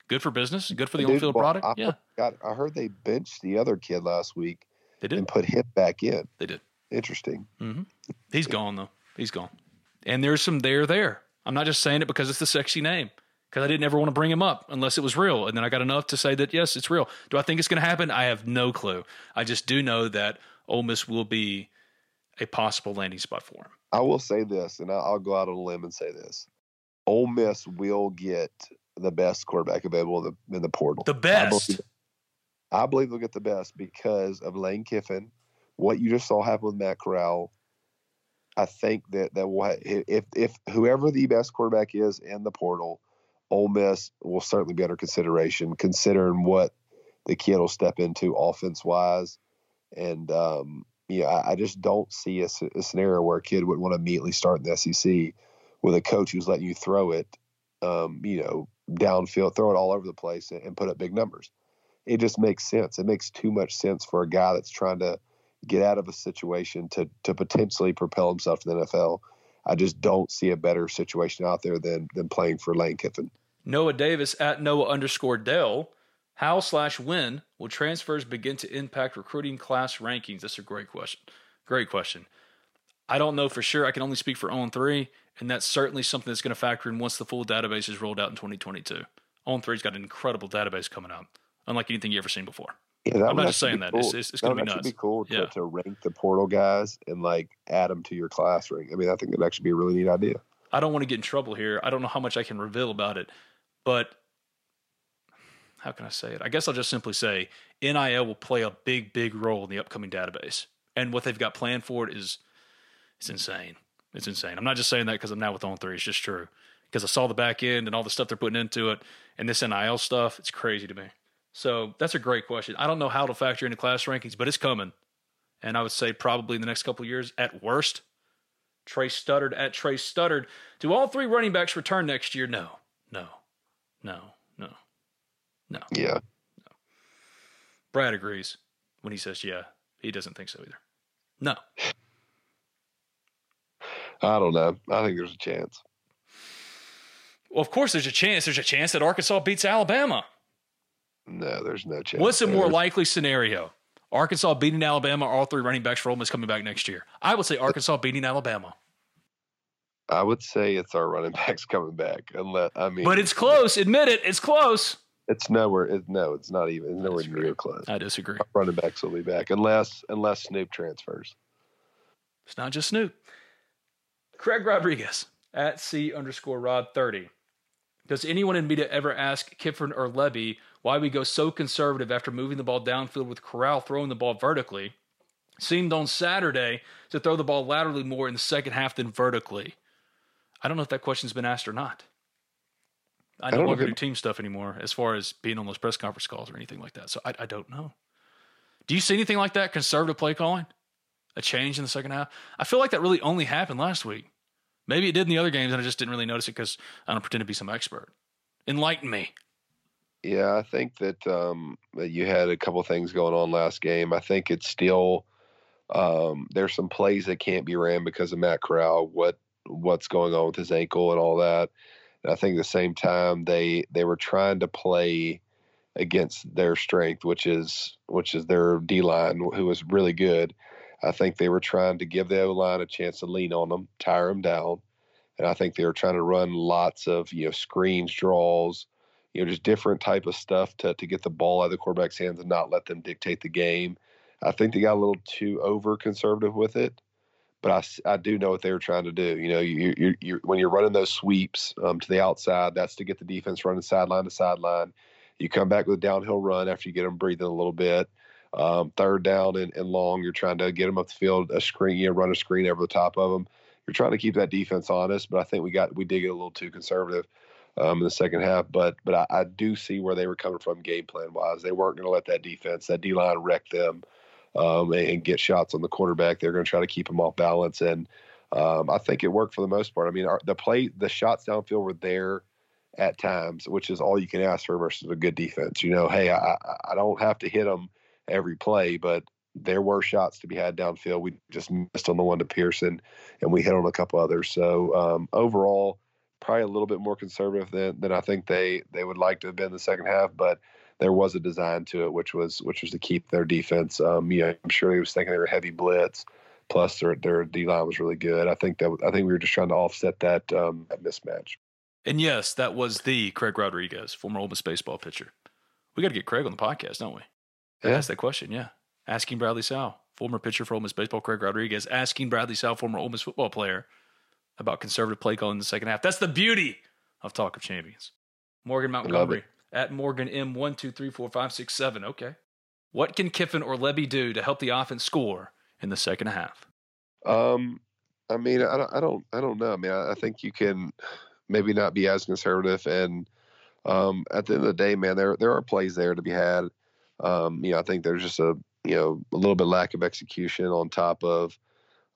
Good for business. Good for the on-field product. I yeah. Heard, I heard they benched the other kid last week. They did. And put him back in. They did. Interesting. Mm-hmm. He's gone though. He's gone. And there's some there there. I'm not just saying it because it's the sexy name. Because I didn't ever want to bring him up unless it was real. And then I got enough to say that yes, it's real. Do I think it's going to happen? I have no clue. I just do know that Ole Miss will be a possible landing spot for him. I will say this, and I'll go out on a limb and say this: Ole Miss will get the best quarterback available in the, in the portal. The best. I believe, I believe they'll get the best because of Lane Kiffin. What you just saw happen with Matt Corral. I think that that will if if whoever the best quarterback is in the portal, Ole Miss will certainly be under consideration, considering what the kid will step into offense wise, and um, yeah, I, I just don't see a, a, scenario where a kid would want to immediately start in the SEC with a coach who's letting you throw it, um, you know, downfield, throw it all over the place, and, and put up big numbers. It just makes sense. It makes too much sense for a guy that's trying to get out of a situation to to potentially propel himself to the NFL. I just don't see a better situation out there than than playing for Lane Kiffin. Noah Davis at Noah underscore Dell how slash when will transfers begin to impact recruiting class rankings? That's a great question. Great question. I don't know for sure. I can only speak for On 3, and that's certainly something that's going to factor in once the full database is rolled out in 2022. On 3's got an incredible database coming out, unlike anything you've ever seen before. Yeah, I'm not just saying that. Cool. It's, it's, it's going to be nuts. be cool to, yeah. to rank the portal guys and like add them to your class rank. I mean, I think it'd actually be a really neat idea. I don't want to get in trouble here. I don't know how much I can reveal about it, but how can I say it? I guess I'll just simply say NIL will play a big, big role in the upcoming database. And what they've got planned for it is it's insane. It's insane. I'm not just saying that because I'm now with On Three. It's just true. Because I saw the back end and all the stuff they're putting into it, and this NIL stuff. It's crazy to me. So that's a great question. I don't know how to factor into class rankings, but it's coming. And I would say probably in the next couple years, at worst, Trey Stuttered at Trey Stuttered. Do all three running backs return next year? No, no, no, no. Yeah. No. Brad agrees when he says, yeah, he doesn't think so either. No. I don't know. I think there's a chance. Well, of course, there's a chance. There's a chance that Arkansas beats Alabama. No, there's no chance. What's a more likely scenario? Arkansas beating Alabama, all three running backs for Ole Miss coming back next year. I would say uh, Arkansas beating Alabama. I would say it's our running backs coming back, unless I mean. But it's close. Admit it. It's close. It's nowhere. It, no, it's not even. It's nowhere near close. I disagree. Our running backs will be back unless unless Snoop transfers. It's not just Snoop. Craig Rodriguez at C underscore Rod thirty. Does anyone in media ever ask Kiffin or Lebby why we go so conservative after moving the ball downfield with Corral throwing the ball vertically? Seemed on Saturday to throw the ball laterally more in the second half than vertically. I don't know if that question's been asked or not. I no longer do team stuff anymore as far as being on those press conference calls or anything like that. So I, I don't know. Do you see anything like that? Conservative play calling? A change in the second half? I feel like that really only happened last week. Maybe it did in the other games and I just didn't really notice it because I don't pretend to be some expert. Enlighten me. Yeah, I think that um, you had a couple things going on last game. I think it's still um, there's some plays that can't be ran because of Matt Corral. What what's going on with his ankle and all that. And I think at the same time they they were trying to play against their strength, which is which is their D line, who was really good. I think they were trying to give the O line a chance to lean on them, tire them down, and I think they were trying to run lots of you know screens, draws, you know, just different type of stuff to to get the ball out of the quarterback's hands and not let them dictate the game. I think they got a little too over conservative with it, but I, I do know what they were trying to do. You know, you you you when you're running those sweeps um, to the outside, that's to get the defense running sideline to sideline. You come back with a downhill run after you get them breathing a little bit. Um, third down and, and, long, you're trying to get them up the field, a screen, you know, run a screen over the top of them. You're trying to keep that defense honest, but I think we got we did get a little too conservative um, in the second half. But but I, I, do see where they were coming from game plan wise. They weren't going to let that defense, that D line, wreck them um, and, and, get shots on the quarterback. They're going to try to keep them off balance, and um, I think it worked for the most part. I mean, our, the play, the shots downfield were there at times, which is all you can ask for versus a good defense. You know, hey, I, I don't have to hit them every play, but there were shots to be had downfield. We just missed on the one to Pearson, and we hit on a couple others. So um, overall, probably a little bit more conservative than than I think they they would like to have been in the second half. But there was a design to it, which was which was to keep their defense. Um, yeah, I'm sure he was thinking they were heavy blitz. Plus, their their D line was really good. I think that I think we were just trying to offset that um, that mismatch. And yes, that was the Craig Rodriguez, former Ole Miss baseball pitcher. We got to get Craig on the podcast, don't we? Yeah. Ask that question, yeah. Asking Bradley Sowell, former pitcher for Ole Miss baseball, Craig Rodriguez, asking Bradley Sowell, former Ole Miss football player, about conservative play calling in the second half. That's the beauty of Talk of Champions. Morgan Montgomery at Morgan M one two three four five six seven. Okay. What can Kiffin or Lebby do to help the offense score in the second half? Um, I mean, I don't, I don't, I don't know. I mean, I, I think you can maybe not be as conservative, and um, at the end of the day, man, there there are plays there to be had. Um, you know, I think there's just a you know a little bit lack of execution on top of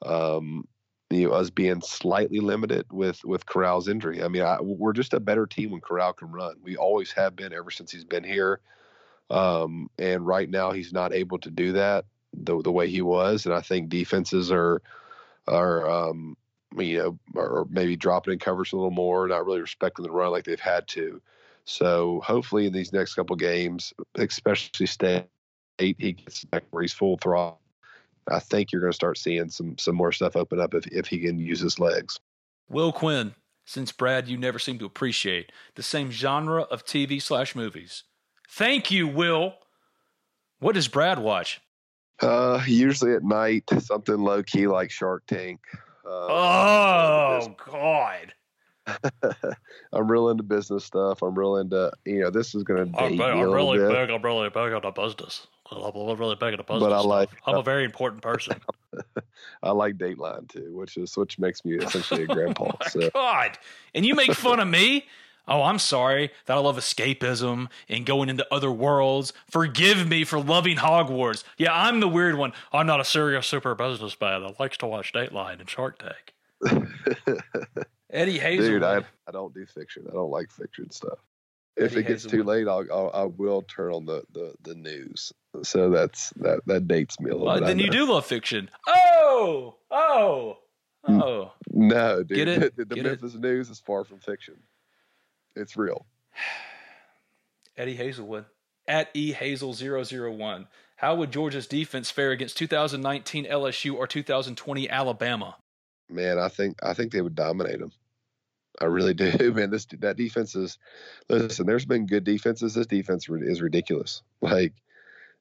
um, you know us being slightly limited with with Corral's injury. I mean, I, we're just a better team when Corral can run. We always have been ever since he's been here. Um, and right now he's not able to do that the the way he was. And I think defenses are are um, you know are maybe dropping in coverage a little more, not really respecting the run like they've had to. So hopefully in these next couple games, especially state, he gets back where he's full throttle. I think you're going to start seeing some some more stuff open up if if he can use his legs. Will Quinn, since Brad, you never seem to appreciate the same genre of TV slash movies. Thank you, Will. What does Brad watch? Uh, usually at night, something low key like Shark Tank. Uh, oh God! I'm real into business stuff. I'm real into you know this is going to I'm, date big, me a I'm really bit. big. I'm really big on the business. I'm really big the business. But I stuff. like- I'm a very important person. I like Dateline too, which is which makes me essentially a oh grandpa. So God. And you make fun of me? Oh, I'm sorry that I love escapism and going into other worlds. Forgive me for loving Hogwarts. Yeah, I'm the weird one. I'm not a serious super business businessman that likes to watch Dateline and Shark Tank. Eddie Hazelwood. dude, I I don't do fiction. I don't like fiction stuff. If Eddie it gets too late, I'll, I'll I will turn on the, the the news. So that's that that dates me a little Well, bit. Then you do love fiction. Oh, oh, oh. No, dude. Get it? The, the Get it? News is far from fiction. It's real. Eddie Hazelwood at E Hazel 001. How would Georgia's defense fare against 2019 LSU or 2020 Alabama? Man, I think I think they would dominate them. I really do, man. This that defense is. Listen, there's been good defenses. This defense is ridiculous. Like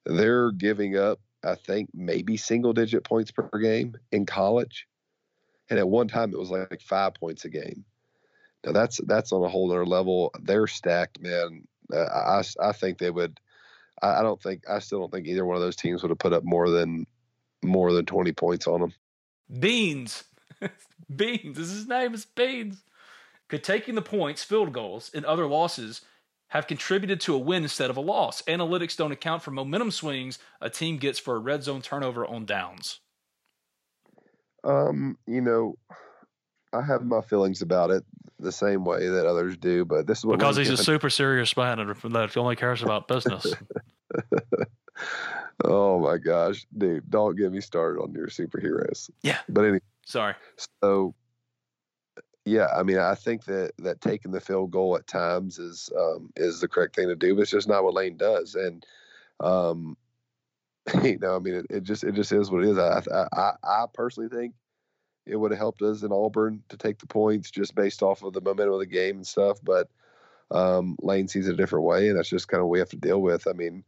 they're giving up, I think maybe single digit points per game in college, and at one time it was like five points a game. Now that's that's on a whole other level. They're stacked, man. Uh, I I think they would. I, I don't think I still don't think either one of those teams would have put up more than more than twenty points on them. Beans. Beans. Is his name is Beans. Could taking the points, field goals, and other losses have contributed to a win instead of a loss? Analytics don't account for momentum swings a team gets for a red zone turnover on downs. Um, you know, I have my feelings about it the same way that others do, but this is what because Lane he's a super serious man and that only cares about business. oh my gosh, dude! Don't get me started on your superheroes. Yeah. But anyway, Sorry. so yeah, I mean, I think that that taking the field goal at times is um, is the correct thing to do, but it's just not what Lane does, and um, you know, I mean, it, it just it just is what it is. I I, I personally think it would have helped us in Auburn to take the points just based off of the momentum of the game and stuff, but um, Lane sees it a different way, and that's just kind of what we have to deal with. I mean,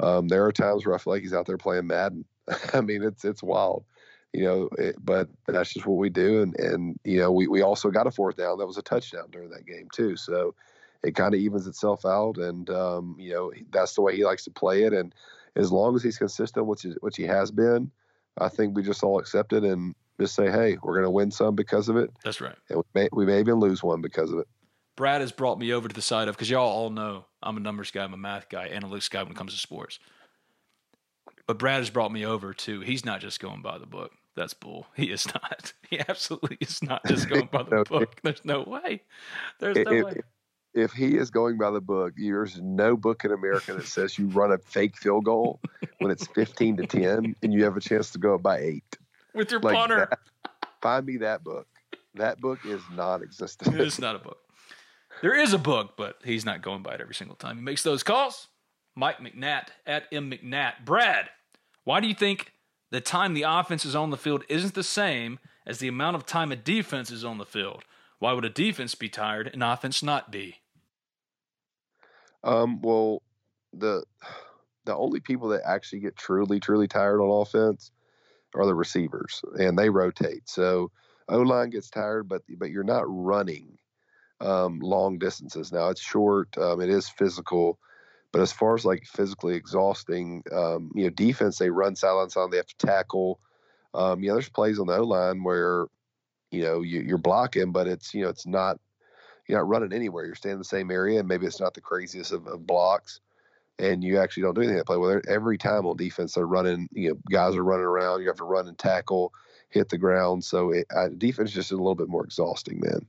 um, there are times where I feel like he's out there playing Madden. I mean, it's it's wild, you know. It, but that's just what we do, and and you know, we we also got a fourth down that was a touchdown during that game too. So it kind of evens itself out, and um, you know, that's the way he likes to play it. And as long as he's consistent, which is which he has been, I think we just all accept it and just say, hey, we're going to win some because of it, That's right. and we may we may even lose one because of it. Brad has brought me over to the side of because y'all all know I'm a numbers guy, I'm a math guy, analytics guy when it comes to sports. But Brad has brought me over to he's not just going by the book. That's bull. He is not. He absolutely is not just going by the No, book. There's no way. There's no if, way. if he is going by the book, there's no book in America that says you run a fake field goal when it's 15 to 10 and you have a chance to go up by eight. With your Like punter. that. Find me that book. That book is non-existent. It's not a book. There is a book, but he's not going by it every single time he makes those calls. Mike McNatt at M McNatt. Brad, why do you think the time the offense is on the field isn't the same as the amount of time a defense is on the field? Why would a defense be tired and offense not be? Um, well, the the only people that actually get truly, truly tired on offense are the receivers, and they rotate. So O line gets tired, but but you're not running um, long distances. Now it's short, um, it is physical, but as far as like physically exhausting, um, you know, defense they run silence on, they have to tackle. Um, you know, there's plays on the O line where you know you, you're blocking, but it's you know it's not you're not running anywhere. You're staying in the same area, and maybe it's not the craziest of, of blocks, and you actually don't do anything to play. Well, every time on defense, they're running. You know, guys are running around. You have to run and tackle, hit the ground. So it, uh, defense is just a little bit more exhausting, man.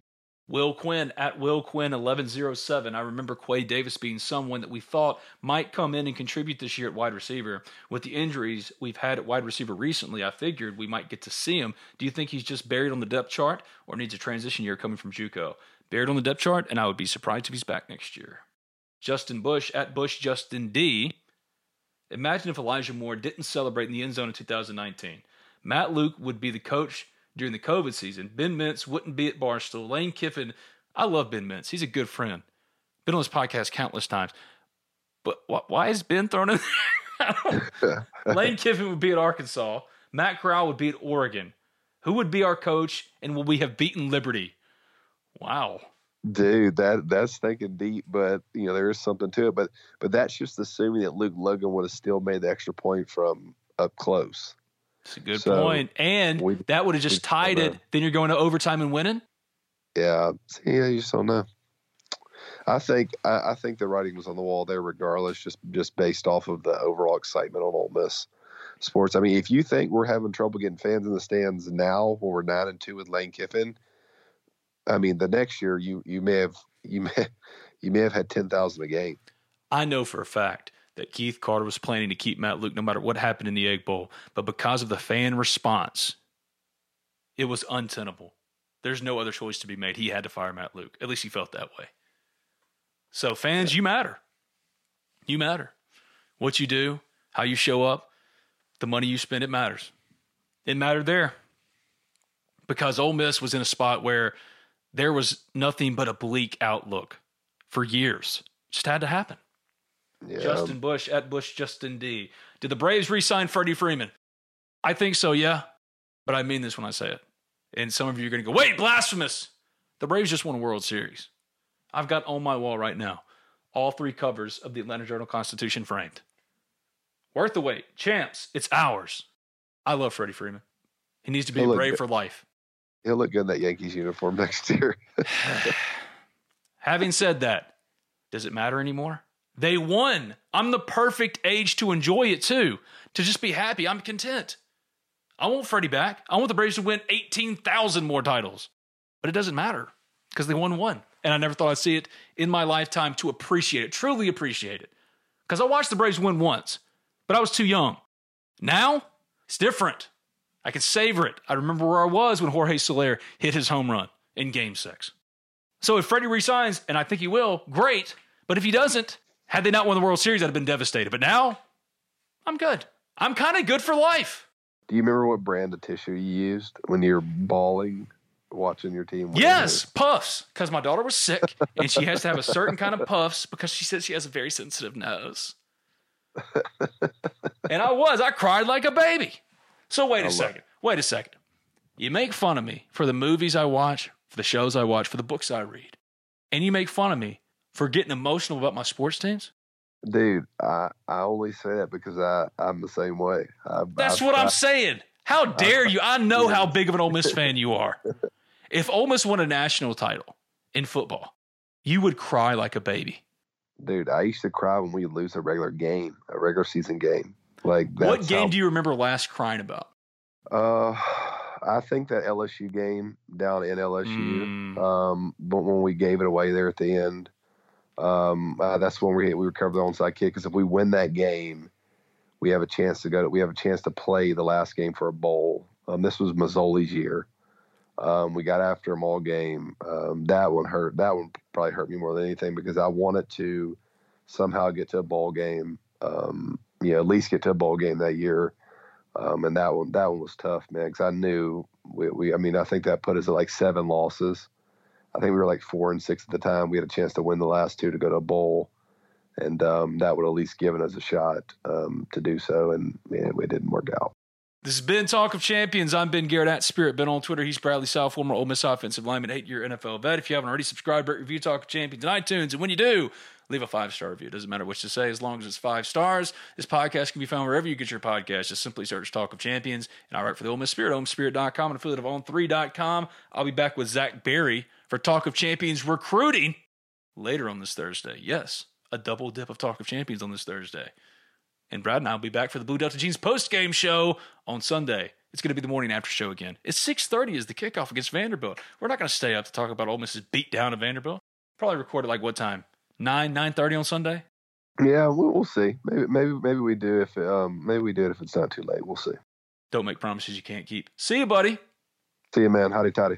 Will Quinn at Will Quinn 1107. I remember Quay Davis being someone that we thought might come in and contribute this year at wide receiver. With the injuries we've had at wide receiver recently, I figured we might get to see him. Do you think he's just buried on the depth chart or needs a transition year coming from Juco? Buried on the depth chart, and I would be surprised if he's back next year. Justin Bush at Bush Justin D. Imagine if Elijah Moore didn't celebrate in the end zone in 2019. Matt Luke would be the coach during the COVID season. Ben Mintz wouldn't be at Barstool. Lane Kiffin, I love Ben Mintz. He's a good friend. Been on this podcast countless times. But wh- why is Ben thrown in there? Lane Kiffin would be at Arkansas. Matt Corral would be at Oregon. Who would be our coach, and will we have beaten Liberty? Wow. Dude, that that's thinking deep, but you know there is something to it. But but that's just assuming that Luke Logan would have still made the extra point from up close. It's a good so point. And we, that would have just tied it. Then you're going to overtime and winning. Yeah, yeah, you just don't know. I think I, I, think the writing was on the wall there, regardless, just just based off of the overall excitement on Ole Miss sports. I mean, if you think we're having trouble getting fans in the stands now, when we're nine and two with Lane Kiffin, I mean, the next year you you may have you may you may have had ten thousand a game. I know for a fact that Keith Carter was planning to keep Matt Luke no matter what happened in the Egg Bowl, but because of the fan response, it was untenable. There's no other choice to be made. He had to fire Matt Luke. At least he felt that way. So fans, you matter. You matter. What you do, how you show up, the money you spend, it matters. It mattered there because Ole Miss was in a spot where there was nothing but a bleak outlook for years. Just had to happen. Yeah. Justin Bush at Bush Justin D. Did the Braves re-sign Freddie Freeman? I think so, yeah. But I mean this when I say it. And some of you are going to go, wait, blasphemous. The Braves just won a World Series. I've got on my wall right now all three covers of the Atlanta Journal Constitution framed. Worth the wait. Champs, it's ours. I love Freddie Freeman. He needs to be a Brave for life. He'll look good in that Yankees uniform next year. Having said that, does it matter anymore? They won. I'm the perfect age to enjoy it too, to just be happy. I'm content. I want Freddie back. I want the Braves to win 18,000 more titles. But it doesn't matter because they won one. And I never thought I'd see it in my lifetime to appreciate it, truly appreciate it. Because I watched the Braves win once, but I was too young. Now, it's different. I can savor it. I remember where I was when Jorge Soler hit his home run in game six. So if Freddie resigns, and I think he will, great. But if he doesn't, had they not won the World Series, I'd have been devastated. But now, I'm good. I'm kind of good for life. Do you remember what brand of tissue you used when you were bawling watching your team? Win? Yes, puffs. Because my daughter was sick and she has to have a certain kind of puffs because she says she has a very sensitive nose. and I was. I cried like a baby. So wait a second. Wait a second. You make fun of me for the movies I watch, for the shows I watch, for the books I read, and you make fun of me for getting emotional about my sports teams. Dude, I, I only say that because I, I'm the same way. I, That's I, what I'm saying. How dare you? I know how big of an Ole Miss fan you are. If Ole Miss won a national title in football, you would cry like a baby. Dude, I used to cry when we lose a regular game, a regular season game. Like, what game how, do you remember last crying about? Uh, I think that LSU game down in LSU. Mm. Um, but when we gave it away there at the end, um, uh, that's when we we recovered the onside kick. Because if we win that game, we have a chance to go. To, we have a chance to play the last game for a bowl. Um, this was Masoli's year. Um, we got after him all game. Um, that one hurt. That one probably hurt me more than anything because I wanted to somehow get to a bowl game. Um, you know, at least get to a bowl game that year. Um, and that one, that one was tough, man, because I knew we, we, I mean, I think that put us at like seven losses. I think we were like four and six at the time. We had a chance to win the last two to go to a bowl, and um, that would at least given us a shot um, to do so. And man, it didn't work out. This has been Talk of Champions. I'm Ben Garrett at Spirit Ben on Twitter. He's Bradley Sowell, former Ole Miss offensive lineman, eight year NFL vet. If you haven't already subscribed, rate, review Talk of Champions on iTunes. And when you do, leave a five star review. It doesn't matter what to say as long as it's five stars. This podcast can be found wherever you get your podcast. Just simply search Talk of Champions. And I write for the Ole Miss Spirit, OleMissSpirit.com, and affiliate of On3.com. I'll be back with Zach Berry for Talk of Champions recruiting later on this Thursday. Yes, a double dip of Talk of Champions on this Thursday. And Brad and I will be back for the Blue Delta Jeans post game show on Sunday. It's going to be the morning after show again. It's 6.30 is the kickoff against Vanderbilt. We're not going to stay up to talk about Ole Miss's beat down of Vanderbilt. Probably record at like what time? nine nine thirty on Sunday. Yeah, we'll, we'll see. Maybe maybe maybe we do if it, um maybe we do it if it's not too late. We'll see. Don't make promises you can't keep. See you, buddy. See you, man. Hotty toddy.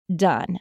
done.